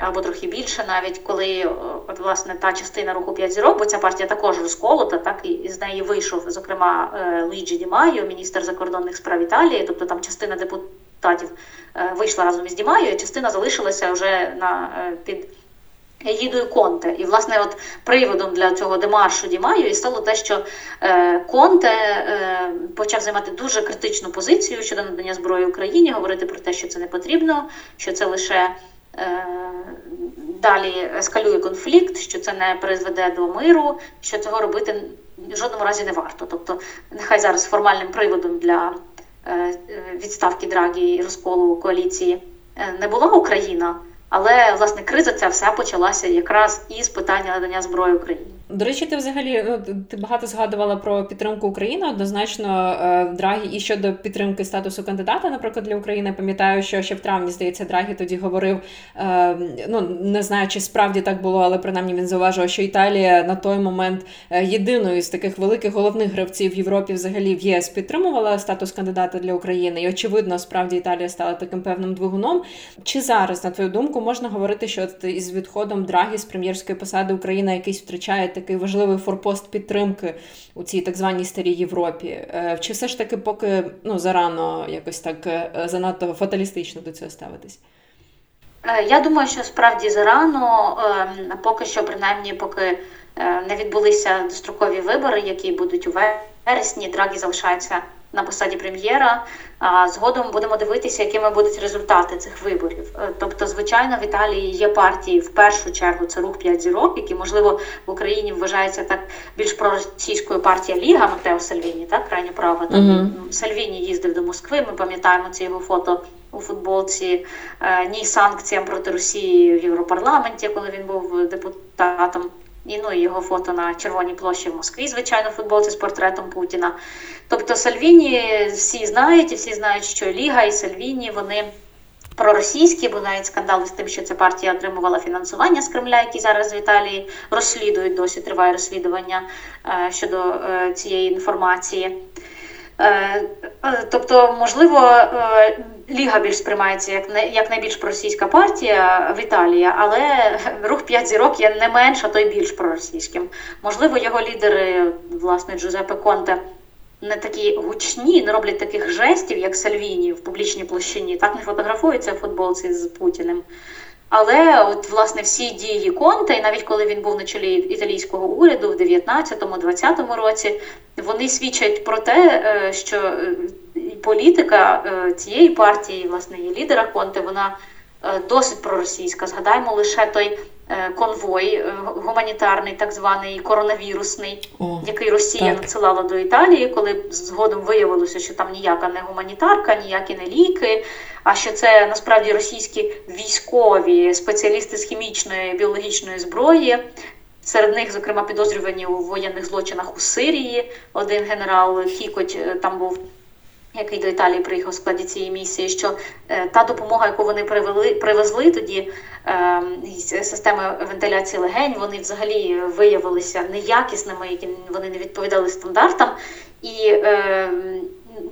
або трохи більше, навіть коли от власне та частина руху п'ять зірок, бо ця партія також розколота, так і з неї вийшов, зокрема, е, Луїджі Ді Майо, міністр закордонних справ Італії, тобто там частина депутатів е, вийшла разом із Ді Майо, і частина залишилася вже на е, під. Егідою Конте. І, власне, от приводом для цього демаршу Дімаю і стало те, що е, Конте е, почав займати дуже критичну позицію щодо надання зброї Україні, говорити про те, що це не потрібно, що це лише Е, далі ескалює конфлікт, що це не призведе до миру, що цього робити в жодному разі не варто. Тобто, нехай зараз формальним приводом для е, відставки Драгі і розколу коаліції е, не була Україна, але власне криза ця вся почалася якраз із питання надання зброї Україні. До речі, ти взагалі ну, ти багато згадувала про підтримку України. Однозначно, е, Драгі і щодо підтримки статусу кандидата, наприклад, для України, пам'ятаю, що ще в травні здається, Драгі тоді говорив. Е, ну не знаю, чи справді так було, але принаймні він зауважував, що Італія на той момент е, єдиною з таких великих головних гравців в Європі, взагалі в ЄС підтримувала статус кандидата для України. І очевидно, справді Італія стала таким певним двигуном. Чи зараз, на твою думку, можна говорити, що із відходом Драгі з прем'єрської посади Україна якийсь втрачає такий важливий форпост підтримки у цій так званій старій Європі? Е, чи все ж таки, поки ну зарано якось так е, занадто фаталістично до цього ставитись? Е, я думаю, що справді зарано, ем, поки що, принаймні, поки не відбулися дострокові вибори, які будуть у вересні, Драгі залишається на посаді прем'єра. А згодом будемо дивитися, якими будуть результати цих виборів. Е, тобто, звичайно, в Італії є партії в першу чергу це рух п'ять зірок, які можливо в Україні вважається так більш проросійською партія Ліга Матео Сальвіні, так крайньо права. Там uh-huh. Сальвіні їздив до Москви. Ми пам'ятаємо це його фото. У футболці е, ні санкціям проти Росії в Європарламенті, коли він був депутатом, і ну його фото на Червоній площі в Москві, звичайно, футболці з портретом Путіна. Тобто Сальвіні всі знають, і всі знають, що Ліга і Сальвіні вони проросійські, бо навіть скандали з тим, що ця партія отримувала фінансування з Кремля, які зараз в Італії розслідують досі триває розслідування е, щодо е, цієї інформації. Е, тобто, можливо, Ліга більш сприймається як як найбільш проросійська партія в Італії, але рух п'ять зірок є не менш, а то й більш проросійським. Можливо, його лідери, власне, Джузеппе Конте, не такі гучні, не роблять таких жестів, як Сальвіні в публічній площині, так не фотографуються в футболці з Путіним. Але от власне всі дії Конте, і навіть коли він був на чолі італійського уряду в 19-20 році, вони свідчать про те, е, що е, політика е, цієї партії, власне, її лідера Конте, вона досить проросійська. Згадаємо лише той Е, конвой е, гуманітарний, так званий коронавірусний, О, який Росія так. надсилала до Італії, коли згодом виявилося, що там ніяка не гуманітарка, ніякі не ліки. А що це насправді російські військові спеціалісти з хімічної біологічної зброї. Серед них, зокрема, підозрювані у воєнних злочинах у Сирії. Один генерал Кікоть е, там був який до Італії приїхав в складі цієї місії, що е, та допомога, яку вони привели, привезли тоді е, системи вентиляції легень, вони взагалі виявилися неякісними, які вони не відповідали стандартам. І е,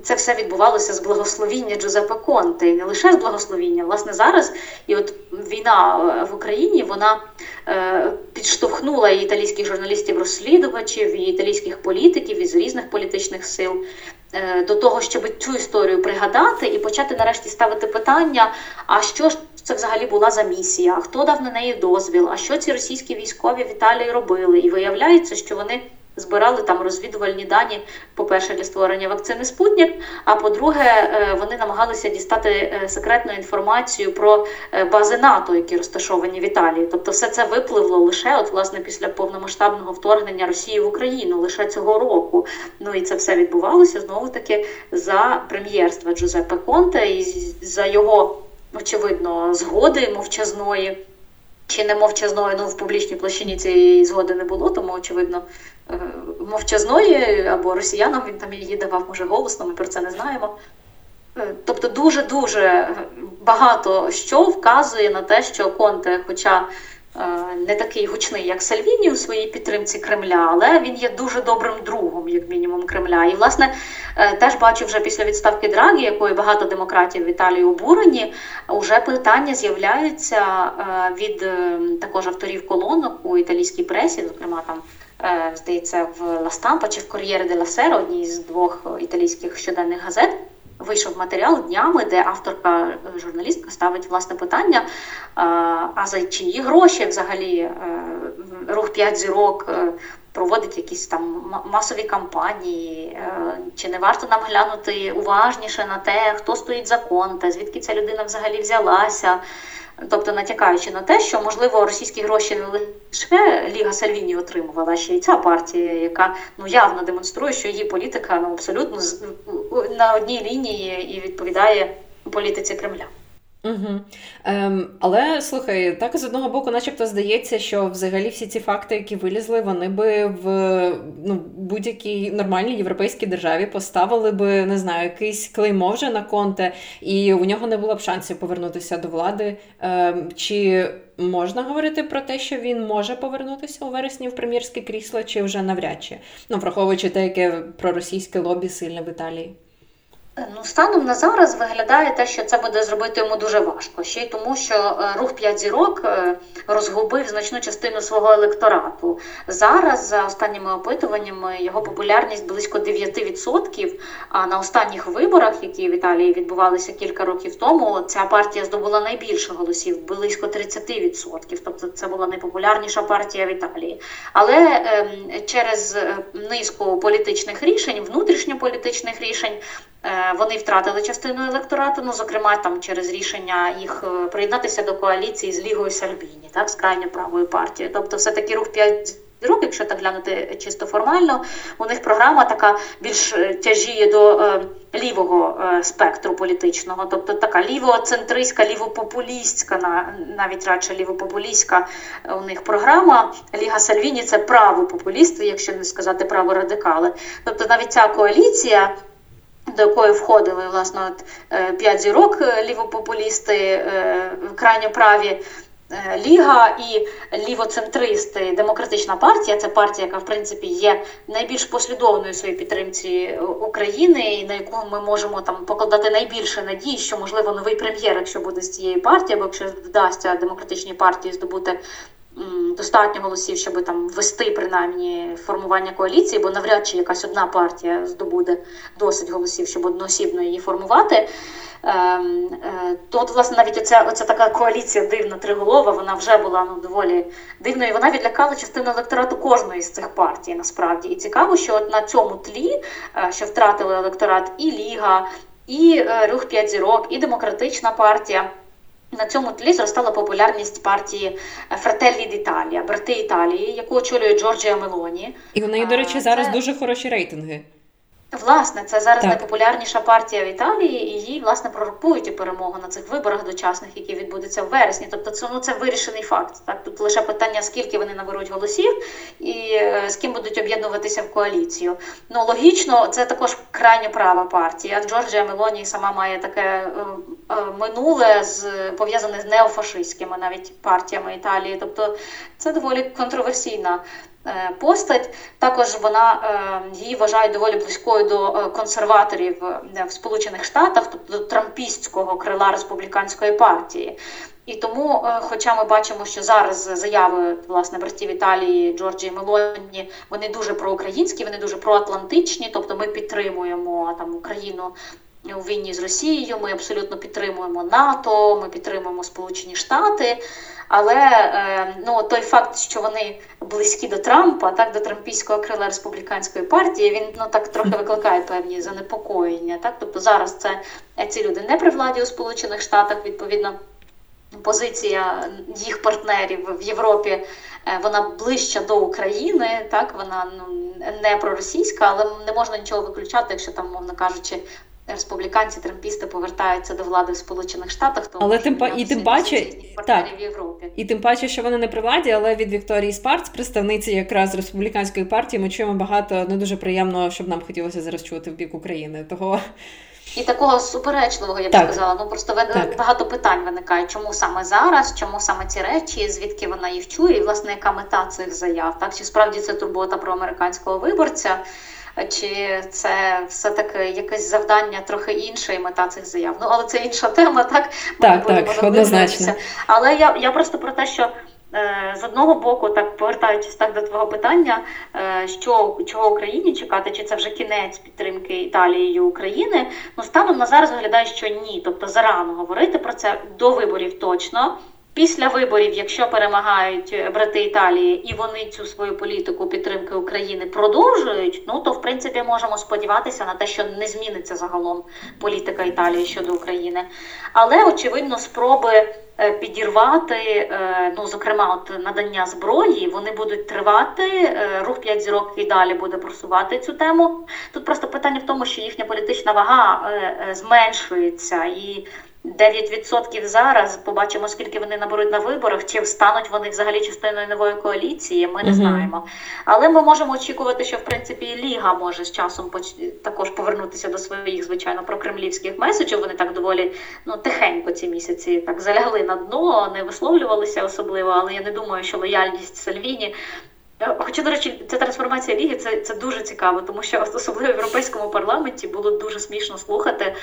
це все відбувалося з благословіння Джузепе Конте, і не лише з благословіння. Власне, зараз і от війна в Україні вона е, підштовхнула і італійських журналістів-розслідувачів, і італійських політиків із різних політичних сил Е, до того, щоб цю історію пригадати і почати нарешті ставити питання: а що ж це взагалі була за місія? Хто дав на неї дозвіл? А що ці російські військові в Італії робили? І виявляється, що вони збирали там розвідувальні дані, по-перше, для створення вакцини Спутник. А по-друге, е, вони намагалися дістати е, секретну інформацію про е, бази НАТО, які розташовані в Італії. Тобто, все це випливло лише от власне після повномасштабного вторгнення Росії в Україну, лише цього року. Ну і це все відбувалося знову таки за прем'єрства Джузеппе Конте і за його очевидно згоди мовчазної. Чи не мовчазної, ну в публічній площині цієї згоди не було, тому очевидно Е, мовчазної або росіянам він там її давав, може, голосно, ми про це не знаємо. Е, тобто дуже-дуже багато що вказує на те, що Конте, хоча не такий гучний, як Сальвіні у своїй підтримці Кремля, але він є дуже добрим другом, як мінімум, Кремля. І, власне, теж бачу вже після відставки Драгі, якої багато демократів в Італії обурені, вже питання з'являються від також авторів колонок у італійській пресі, зокрема там. Е, здається, в La Stampa чи в Corriere della Sera, одній з двох італійських щоденних газет. Вийшов матеріал днями, де авторка е, журналістка ставить власне питання: а за чиї гроші взагалі е, рух п'ять зірок проводить якісь там масові кампанії, чи не варто нам глянути уважніше на те, хто стоїть за конта, звідки ця людина взагалі взялася тобто натякаючи на те, що можливо російські гроші не лише Ліга Сальвіні отримувала, а ще й ця партія, яка ну явно демонструє, що її політика ну абсолютно на одній лінії і відповідає політиці Кремля. Угу. Ем, Але слухай, так з одного боку, начебто здається, що взагалі всі ці факти, які вилізли, вони би в ну, будь-якій нормальній європейській державі поставили би не знаю, якийсь клеймо вже на конте, і у нього не було б шансів повернутися до влади. Ем, Чи можна говорити про те, що він може повернутися у вересні в прем'єрське крісло, чи вже навряд чи? Ну, враховуючи те, яке проросійське лобі сильне в Італії. Ну, станом на зараз виглядає те, що це буде зробити йому дуже важко. Ще й тому, що е, рух п'ять зірок е, розгубив значну частину свого електорату. Зараз, за останніми опитуваннями, його популярність близько 9%, А на останніх виборах, які в Італії відбувалися кілька років тому, ця партія здобула найбільше голосів близько 30%. Тобто це була найпопулярніша партія в Італії. Але ем, через е, низку політичних рішень, внутрішньополітичних рішень. Е, вони втратили частину електорату, ну зокрема там через рішення їх е, приєднатися до коаліції з Лігою Сальвіні, так з крайньо правою партією. Тобто, все таки рух 5 років, якщо так глянути чисто формально, у них програма така більш е, тяжіє до е, лівого е, спектру політичного, тобто така лівоцентристська, лівопопулістська, навіть радше лівопопулістська у них програма. Ліга Сальвіні це правопопулісти, якщо не сказати праворадикали. Тобто навіть ця коаліція до якої входили власне от, е, п'ять зірок е, лівопопулісти, е, крайньо праві. Ліга і лівоцентристи, демократична партія це партія, яка в принципі є найбільш послідовною в своїй підтримці України, і на яку ми можемо там покладати найбільше надій, що можливо новий прем'єр, якщо буде з цієї партії, або якщо вдасться демократичній партії здобути достатньо голосів, щоб там ввести принаймні формування коаліції, бо навряд чи якась одна партія здобуде досить голосів, щоб одноосібно її формувати. Ем, е, то, от, власне, навіть оця, оця така коаліція дивна триголова, вона вже була ну, доволі дивною. Вона відлякала частину електорату кожної з цих партій, насправді. І цікаво, що от на цьому тлі, е, що втратили електорат і Ліга, і е, Рух П'ять зірок, і демократична партія. На цьому тлі зростала популярність партії Фрателлі d'Italia, брати Італії, яку очолює Джорджія Мелоні. І у неї, до речі, зараз Це... дуже хороші рейтинги. Власне, це зараз так. найпопулярніша партія в Італії, і її власне пророкують і перемогу на цих виборах дочасних, які відбудуться в вересні. Тобто, це ну це вирішений факт. Так тут лише питання, скільки вони наберуть голосів і е, з ким будуть об'єднуватися в коаліцію. Ну логічно, це також крайньо права партія. Джорджія Мелоні сама має таке е, е, минуле з пов'язане з неофашистськими навіть партіями Італії. Тобто це доволі контроверсійна постать. Також вона е, її вважають доволі близькою до е, консерваторів в Сполучених Штатах, тобто до трампістського крила республіканської партії. І тому, хоча ми бачимо, що зараз заяви власне братів Італії Джорджії Мелоні, вони дуже проукраїнські, вони дуже проатлантичні, тобто ми підтримуємо там Україну. У війні з Росією ми абсолютно підтримуємо НАТО, ми підтримуємо Сполучені Штати. Але е, ну той факт, що вони близькі до Трампа, так до трампійського крила республіканської партії, він ну так трохи викликає певні занепокоєння. Так, тобто зараз це е, ці люди не при владі у Сполучених Штатах, відповідно. Позиція їх партнерів в Європі е, вона ближча до України, так вона ну не проросійська, але не можна нічого виключати, якщо там, мовно кажучи, республіканці, трампісти повертаються до влади в Сполучених Штатах, то але тим і тим паче так, в Європі. І тим паче, що вони не при владі, але від Вікторії Спарц, представниці якраз республіканської партії, ми чуємо багато не дуже приємно, щоб нам хотілося зараз чути в бік України. Того. І такого суперечливого, я б так. сказала. Ну просто так. багато питань виникає, чому саме зараз, чому саме ці речі, звідки вона їх чує, і власне яка мета цих заяв? Так чи справді це турбота про американського виборця? Чи це все-таки якесь завдання трохи інше і мета цих заяв. Ну, але це інша тема, так? Ми так, так, однозначно. Але я я просто про те, що е, з одного боку, так повертаючись так до твого питання, е, що чого Україні чекати, чи це вже кінець підтримки Італією України? Ну станом на зараз виглядає, що ні. Тобто зарано говорити про це до виборів точно. Після виборів, якщо перемагають е, брати Італії і вони цю свою політику підтримки України продовжують, ну то в принципі можемо сподіватися на те, що не зміниться загалом політика Італії щодо України. Але очевидно, спроби е, підірвати, е, ну зокрема, от надання зброї, вони будуть тривати. Рух п'ять зірок і далі буде просувати цю тему. Тут просто питання в тому, що їхня політична вага зменшується і. 9% зараз. Побачимо, скільки вони наберуть на виборах, чи стануть вони взагалі частиною нової коаліції. Ми не знаємо. Але ми можемо очікувати, що в принципі Ліга може з часом також повернутися до своїх, звичайно, прокремлівських меседжів. Вони так доволі ну тихенько ці місяці так залягли на дно, не висловлювалися особливо. Але я не думаю, що лояльність Сальвіні хоча, до речі, ця трансформація ліги це це дуже цікаво, тому що особливо в європейському парламенті було дуже смішно слухати.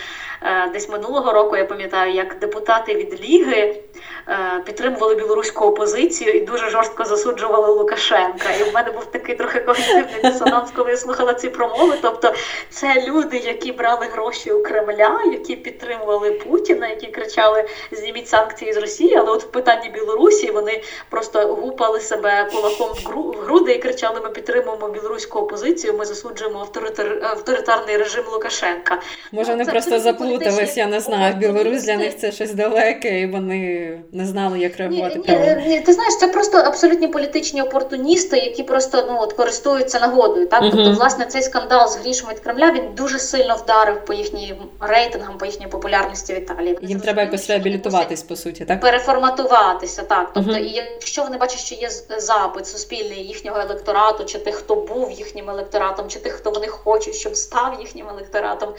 Е, десь минулого року я пам'ятаю, як депутати від Ліги е, підтримували білоруську опозицію і дуже жорстко засуджували Лукашенка. І в мене був такий трохи когнітивний дисонанс, коли я слухала ці промови. Тобто, це люди, які брали гроші у Кремля, які підтримували Путіна, які кричали Зніміть санкції з Росії, але от в питанні Білорусі вони просто гупали себе кулаком в груди і кричали: Ми підтримуємо білоруську опозицію. Ми засуджуємо авторитар... авторитарний режим Лукашенка. Може, вони ну, просто заплутались, я не знаю. Білорусь для них це щось далеке, і вони не знали, як реагувати. Ні, ні, ні, Ти знаєш, це просто абсолютні політичні опортуністи, які просто ну от користуються нагодою. Так, uh тобто, власне, цей скандал з грішми від Кремля він дуже сильно вдарив по їхнім рейтингам, по їхній популярності в Італії. Їм треба якось реабілітуватись, по суті, так переформатуватися. Так, тобто, uh і якщо вони бачать, що є запит суспільний їхнього електорату, чи тих, хто був їхнім електоратом, чи тих, хто вони хочуть, щоб став їхнім електоратом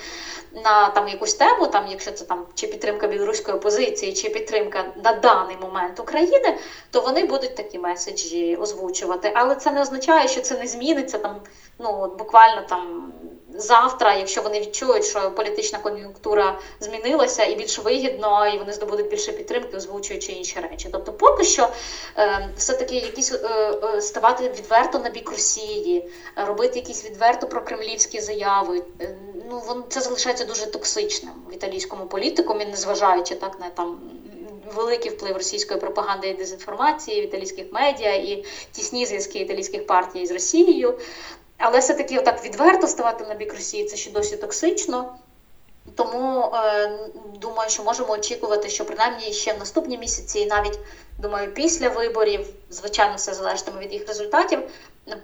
на там якусь тему, там, якщо це там чи підтримка білоруської опозиції, чи підтримка на даний момент України, то вони будуть такі меседжі озвучувати. Але це не означає, що це не зміниться там. Ну буквально там завтра, якщо вони відчують, що політична кон'юнктура змінилася і більш вигідно, і вони здобудуть більше підтримки, озвучуючи інші речі. Тобто, поки що е, все-таки якісь е, е, ставати відверто на бік Росії, робити якісь відверто прокремлівські заяви. Ну вон це залишається дуже токсичним в італійському політикумі, незважаючи так на там. Великий вплив російської пропаганди і дезінформації в італійських медіа і тісні зв'язки італійських партій з Росією. Але все-таки отак відверто ставати на бік Росії це ще досі токсично. Тому е, думаю, що можемо очікувати, що принаймні ще в наступні місяці, і навіть думаю, після виборів, звичайно, все залежатиме від їх результатів.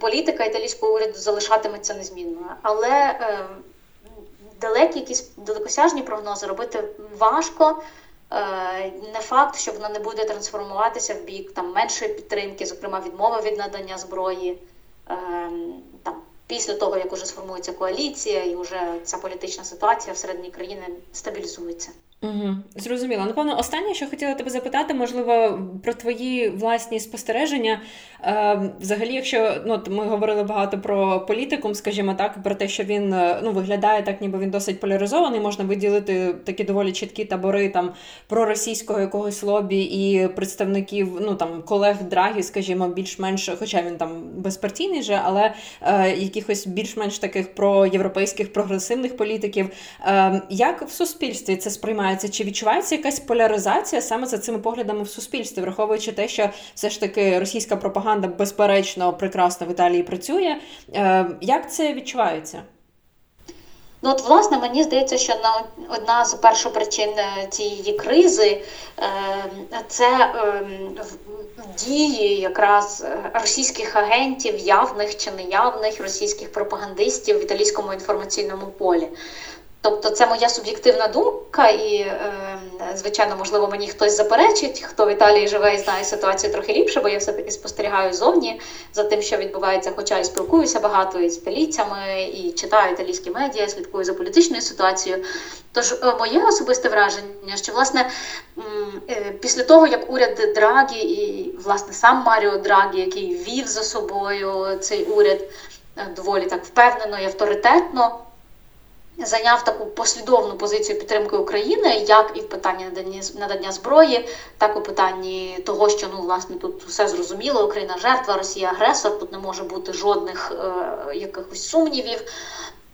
Політика італійського уряду залишатиметься незмінною. Але е, далекі якісь далекосяжні прогнози робити важко. Е, не факт, що вона не буде трансформуватися в бік там меншої підтримки, зокрема відмови від надання зброї. Після того, як уже сформується коаліція, і вже ця політична ситуація всередині країни стабілізується. Угу, Зрозуміло. Напевно, останнє, що хотіла тебе запитати, можливо, про твої власні спостереження. Е, Взагалі, якщо ну, ми говорили багато про політикум, скажімо так, про те, що він е, ну, виглядає так, ніби він досить поляризований, можна виділити такі доволі чіткі табори там проросійського якогось лобі і представників ну, там, колег Драгі, скажімо, більш-менш, хоча він там безпартійний же, але е, якихось більш-менш таких проєвропейських прогресивних політиків. Е, Як в суспільстві це сприймає? Відбувається? Чи відчувається якась поляризація саме за цими поглядами в суспільстві, враховуючи те, що все ж таки російська пропаганда безперечно прекрасно в Італії працює? Е, як це відчувається? Ну, от, власне, мені здається, що одна з першопричин е, цієї кризи е, це дії якраз російських агентів, явних чи неявних російських пропагандистів в італійському інформаційному полі. Тобто це моя суб'єктивна думка, і, е, звичайно, можливо, мені хтось заперечить, хто в Італії живе і знає ситуацію трохи ліпше, бо я все-таки спостерігаю зовні за тим, що відбувається, хоча і спілкуюся багато із італійцями, і читаю італійські медіа, слідкую за політичною ситуацією. Тож, е, моє особисте враження, що власне е, після того, як уряд Драгі і власне сам Маріо Драгі, який вів за собою цей уряд доволі так впевнено і авторитетно зайняв таку послідовну позицію підтримки України, як і в питанні надання надання зброї, так в питанні того, що ну власне тут все зрозуміло, Україна жертва, Росія агресор, тут не може бути жодних е, якихось сумнівів.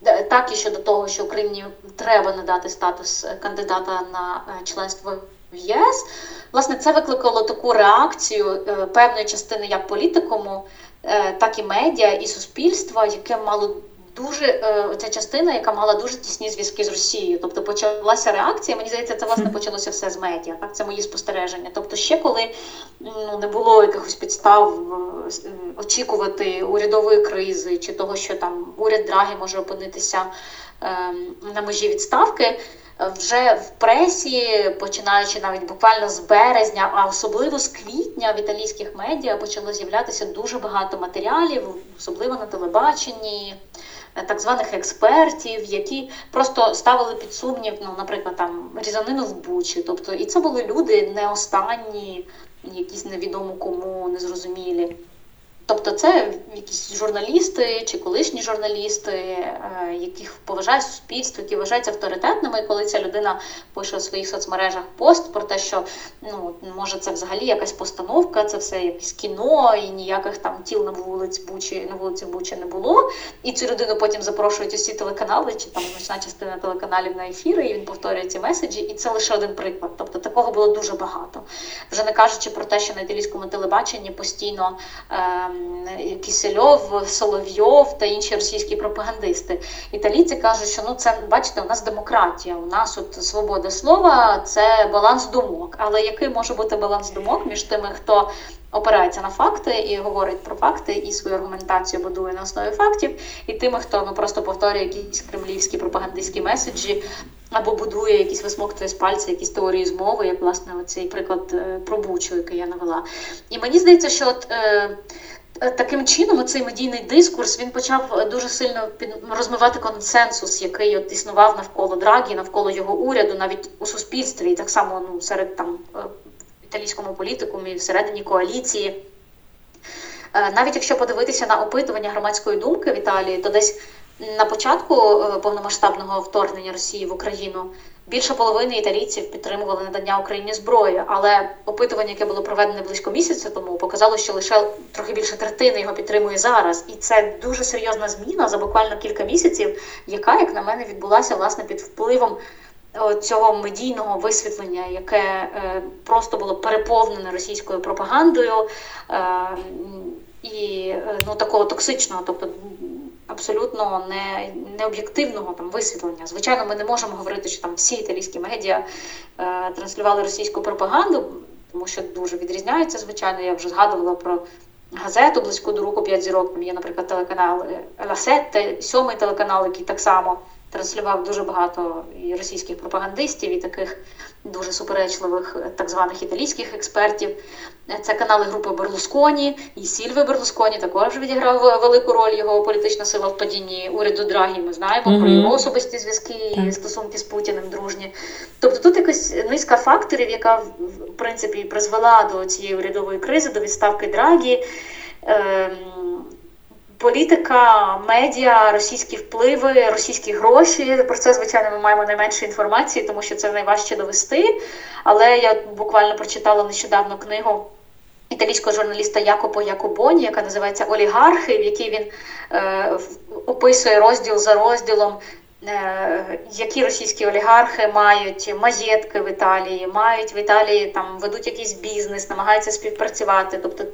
Е, так і щодо того, що Україні треба надати статус кандидата на е, членство в ЄС, власне, це викликало таку реакцію е, певної частини як політикуму, так і медіа, і суспільства, яке мало дуже е, ця частина, яка мала дуже тісні зв'язки з Росією. Тобто почалася реакція. Мені здається, це власне почалося все з медіа. Так, це мої спостереження. Тобто, ще коли ну не було якихось підстав е, очікувати урядової кризи чи того, що там уряд Драгі може опинитися е, на межі відставки. Вже в пресі, починаючи навіть буквально з березня, а особливо з квітня в італійських медіа почало з'являтися дуже багато матеріалів, особливо на телебаченні, Е, так званих експертів, які просто ставили під сумнів, ну, наприклад, там різанину в Бучі. Тобто, і це були люди не останні, якісь невідомо кому незрозумілі. Тобто це якісь журналісти чи колишні журналісти, е, яких поважає суспільство, які вважаються авторитетними. І коли ця людина пише у своїх соцмережах пост про те, що ну може це взагалі якась постановка, це все якесь кіно, і ніяких там тіл на вулиці Бучі на вулиці Бучі не було. І цю людину потім запрошують усі телеканали, чи там значна частина телеканалів на ефіри, і він повторює ці меседжі. І це лише один приклад. Тобто такого було дуже багато. Вже не кажучи про те, що на італійському телебаченні постійно. Е Кісельов, Соловйов та інші російські пропагандисти. Італійці кажуть, що ну це бачите, у нас демократія, у нас от свобода слова, це баланс думок. Але який може бути баланс думок між тими, хто опирається на факти і говорить про факти, і свою аргументацію будує на основі фактів, і тими, хто ну просто повторює якісь кремлівські пропагандистські меседжі. Або будує якісь висмоктує з пальця, якісь теорії змови, як власне оцей приклад е, про Бучу, який я навела. І мені здається, що от е, Е, таким чином цей медійний дискурс він почав е, дуже сильно розмивати консенсус, який от існував навколо Драгі, навколо його уряду, навіть у суспільстві, і так само ну, серед там е, італійському політикумі, всередині коаліції. Навіть якщо подивитися на опитування громадської думки в Італії, то десь на початку повномасштабного вторгнення Росії в Україну Більше половини італійців підтримували надання Україні зброї, але опитування, яке було проведене близько місяця тому, показало, що лише трохи більше третини його підтримує зараз, і це дуже серйозна зміна за буквально кілька місяців, яка, як на мене, відбулася власне під впливом цього медійного висвітлення, яке е, просто було переповнене російською пропагандою е, і е, ну такого токсичного, тобто абсолютно не об'єктивного там висвітлення. Звичайно, ми не можемо говорити, що там всі італійські медіа е, транслювали російську пропаганду, тому що дуже відрізняються. Звичайно, я вже згадувала про газету близько до руку 5 зірок. Там є, наприклад, телеканал Ласетте, сьомий телеканал, який так само транслював дуже багато і російських пропагандистів, і таких дуже суперечливих так званих італійських експертів. Це канали групи Берлусконі, і Сільве Берлусконі також відіграв велику роль його політична сила в падінні уряду Драгі. Ми знаємо mm-hmm. про його особисті зв'язки і стосунки з Путіним дружні. Тобто тут якась низка факторів, яка в принципі призвела до цієї урядової кризи, до відставки Драгі. Ем, Політика, медіа, російські впливи, російські гроші. Про це, звичайно, ми маємо найменше інформації, тому що це найважче довести. Але я буквально прочитала нещодавно книгу італійського журналіста Якопо Якобоні, яка називається Олігархи, в якій він е, описує розділ за розділом. Е, які російські олігархи мають маєтки в Італії, мають в Італії там ведуть якийсь бізнес, намагаються співпрацювати. Тобто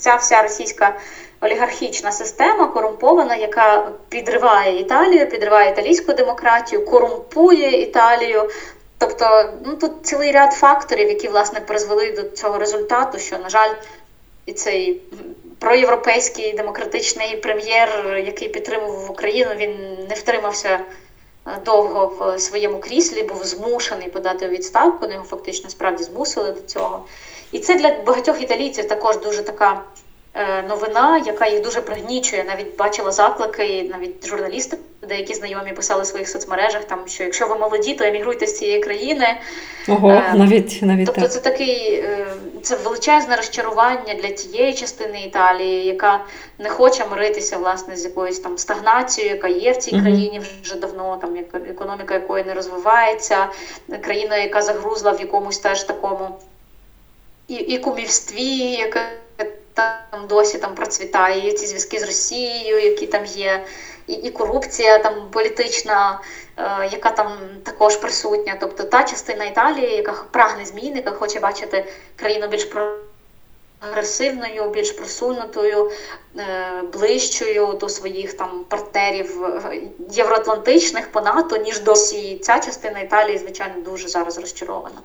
ця вся російська олігархічна система корумпована, яка підриває Італію, підриває італійську демократію, корумпує Італію. Тобто, ну тут цілий ряд факторів, які власне призвели до цього результату, що, на жаль, і цей проєвропейський демократичний прем'єр, який підтримував Україну, він не втримався довго в своєму кріслі, був змушений подати у відставку. Ну, його фактично справді змусили до цього. І це для багатьох італійців також дуже така Е, новина, яка їх дуже пригнічує. Навіть бачила заклики, навіть журналісти, деякі знайомі писали в своїх соцмережах, там що якщо ви молоді, то емігруйте з цієї країни. Ого, е, навіть навіть тобто, так. це такий е, це величезне розчарування для тієї частини Італії, яка не хоче миритися власне з якоюсь там стагнацією, яка є в цій mm-hmm. країні вже давно, там економіка якої не розвивається, країна, яка загрузла в якомусь теж такому і, і кумівстві, яке там досі там процвітає, і ці зв'язки з Росією, які там є, і і корупція там політична, яка там також присутня. Тобто та частина Італії, яка прагне змін, яка хоче бачити країну більш прогресивною, більш просунутою, е, ближчою до своїх там партнерів е, євроатлантичних по НАТО, ніж досі ця частина Італії, звичайно, дуже зараз розчарована.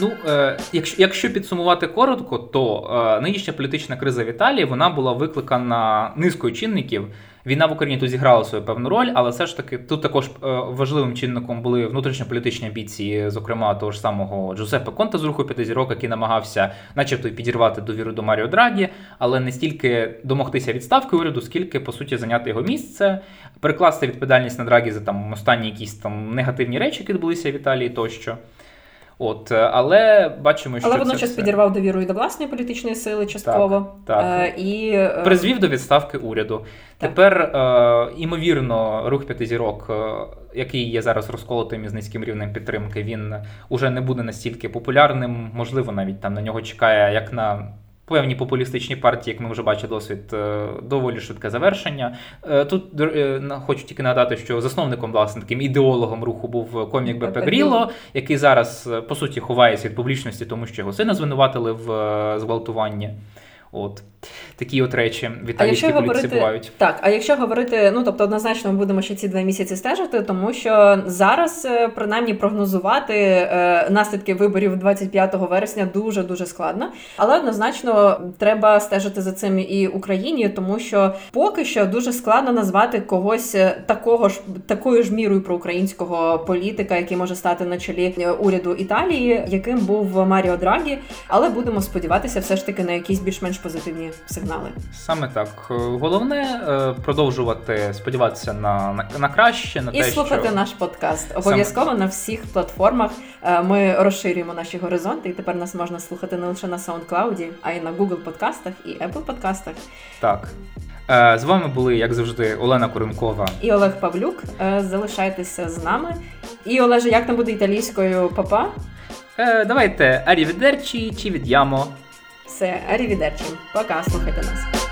Ну, е, якщо якщо підсумувати коротко, то е, нинішня політична криза в Італії вона була викликана низкою чинників. Війна в Україні тут зіграла свою певну роль, але все ж таки тут також е, важливим чинником були внутрішньополітичні амбіції, зокрема того ж самого Джузеппе Конта з руху п'яти зірок, який намагався, начебто, підірвати довіру до Маріо Драгі, але не стільки домогтися відставки уряду, скільки по суті зайняти його місце, перекласти відповідальність на Драгі за там останні якісь там негативні речі, які відбулися в Італії тощо. От, е, але бачимо, що але водночас підірвав довіру і до власної політичної сили частково так, так. Е, і е, призвів до відставки уряду. Так. Тепер імовірно, рух п'яти зірок, який є зараз розколотим із низьким рівнем підтримки, він уже не буде настільки популярним. Можливо, навіть там на нього чекає як на певні популістичні партії, як ми вже бачили досвід, е, доволі швидке завершення. Е, тут е, хочу тільки нагадати, що засновником, власне, таким ідеологом руху був комік Бепе Гріло, який зараз по суті ховається від публічності, тому що його сина звинуватили в зґвалтуванні. От такі от речі в італійській політиці бувають. Так, а якщо говорити, ну тобто однозначно ми будемо ще ці два місяці стежити, тому що зараз е, принаймні прогнозувати е, наслідки виборів 25 вересня дуже дуже складно. Але однозначно треба стежити за цим і Україні, тому що поки що дуже складно назвати когось е, такого ж такою ж мірою проукраїнського політика, який може стати на чолі е, уряду Італії, яким був Маріо Драгі. Але будемо сподіватися, все ж таки на якісь більш-менш позитивні сигнали. Саме так. Головне е, продовжувати сподіватися на на, на краще, на і те, слухати що... наш подкаст. Обов'язково Саме... на всіх платформах. Е, ми розширюємо наші горизонти, і тепер нас можна слухати не лише на SoundCloud, а й на Google подкастах і Apple подкастах. Так. Е, з вами були, як завжди, Олена Куренкова і Олег Павлюк. Залишайтеся з нами. І Олеже, як там буде італійською папа? Давайте арівідерчі чи від'ямо. Все, арівідерчі. Пока, слухайте нас.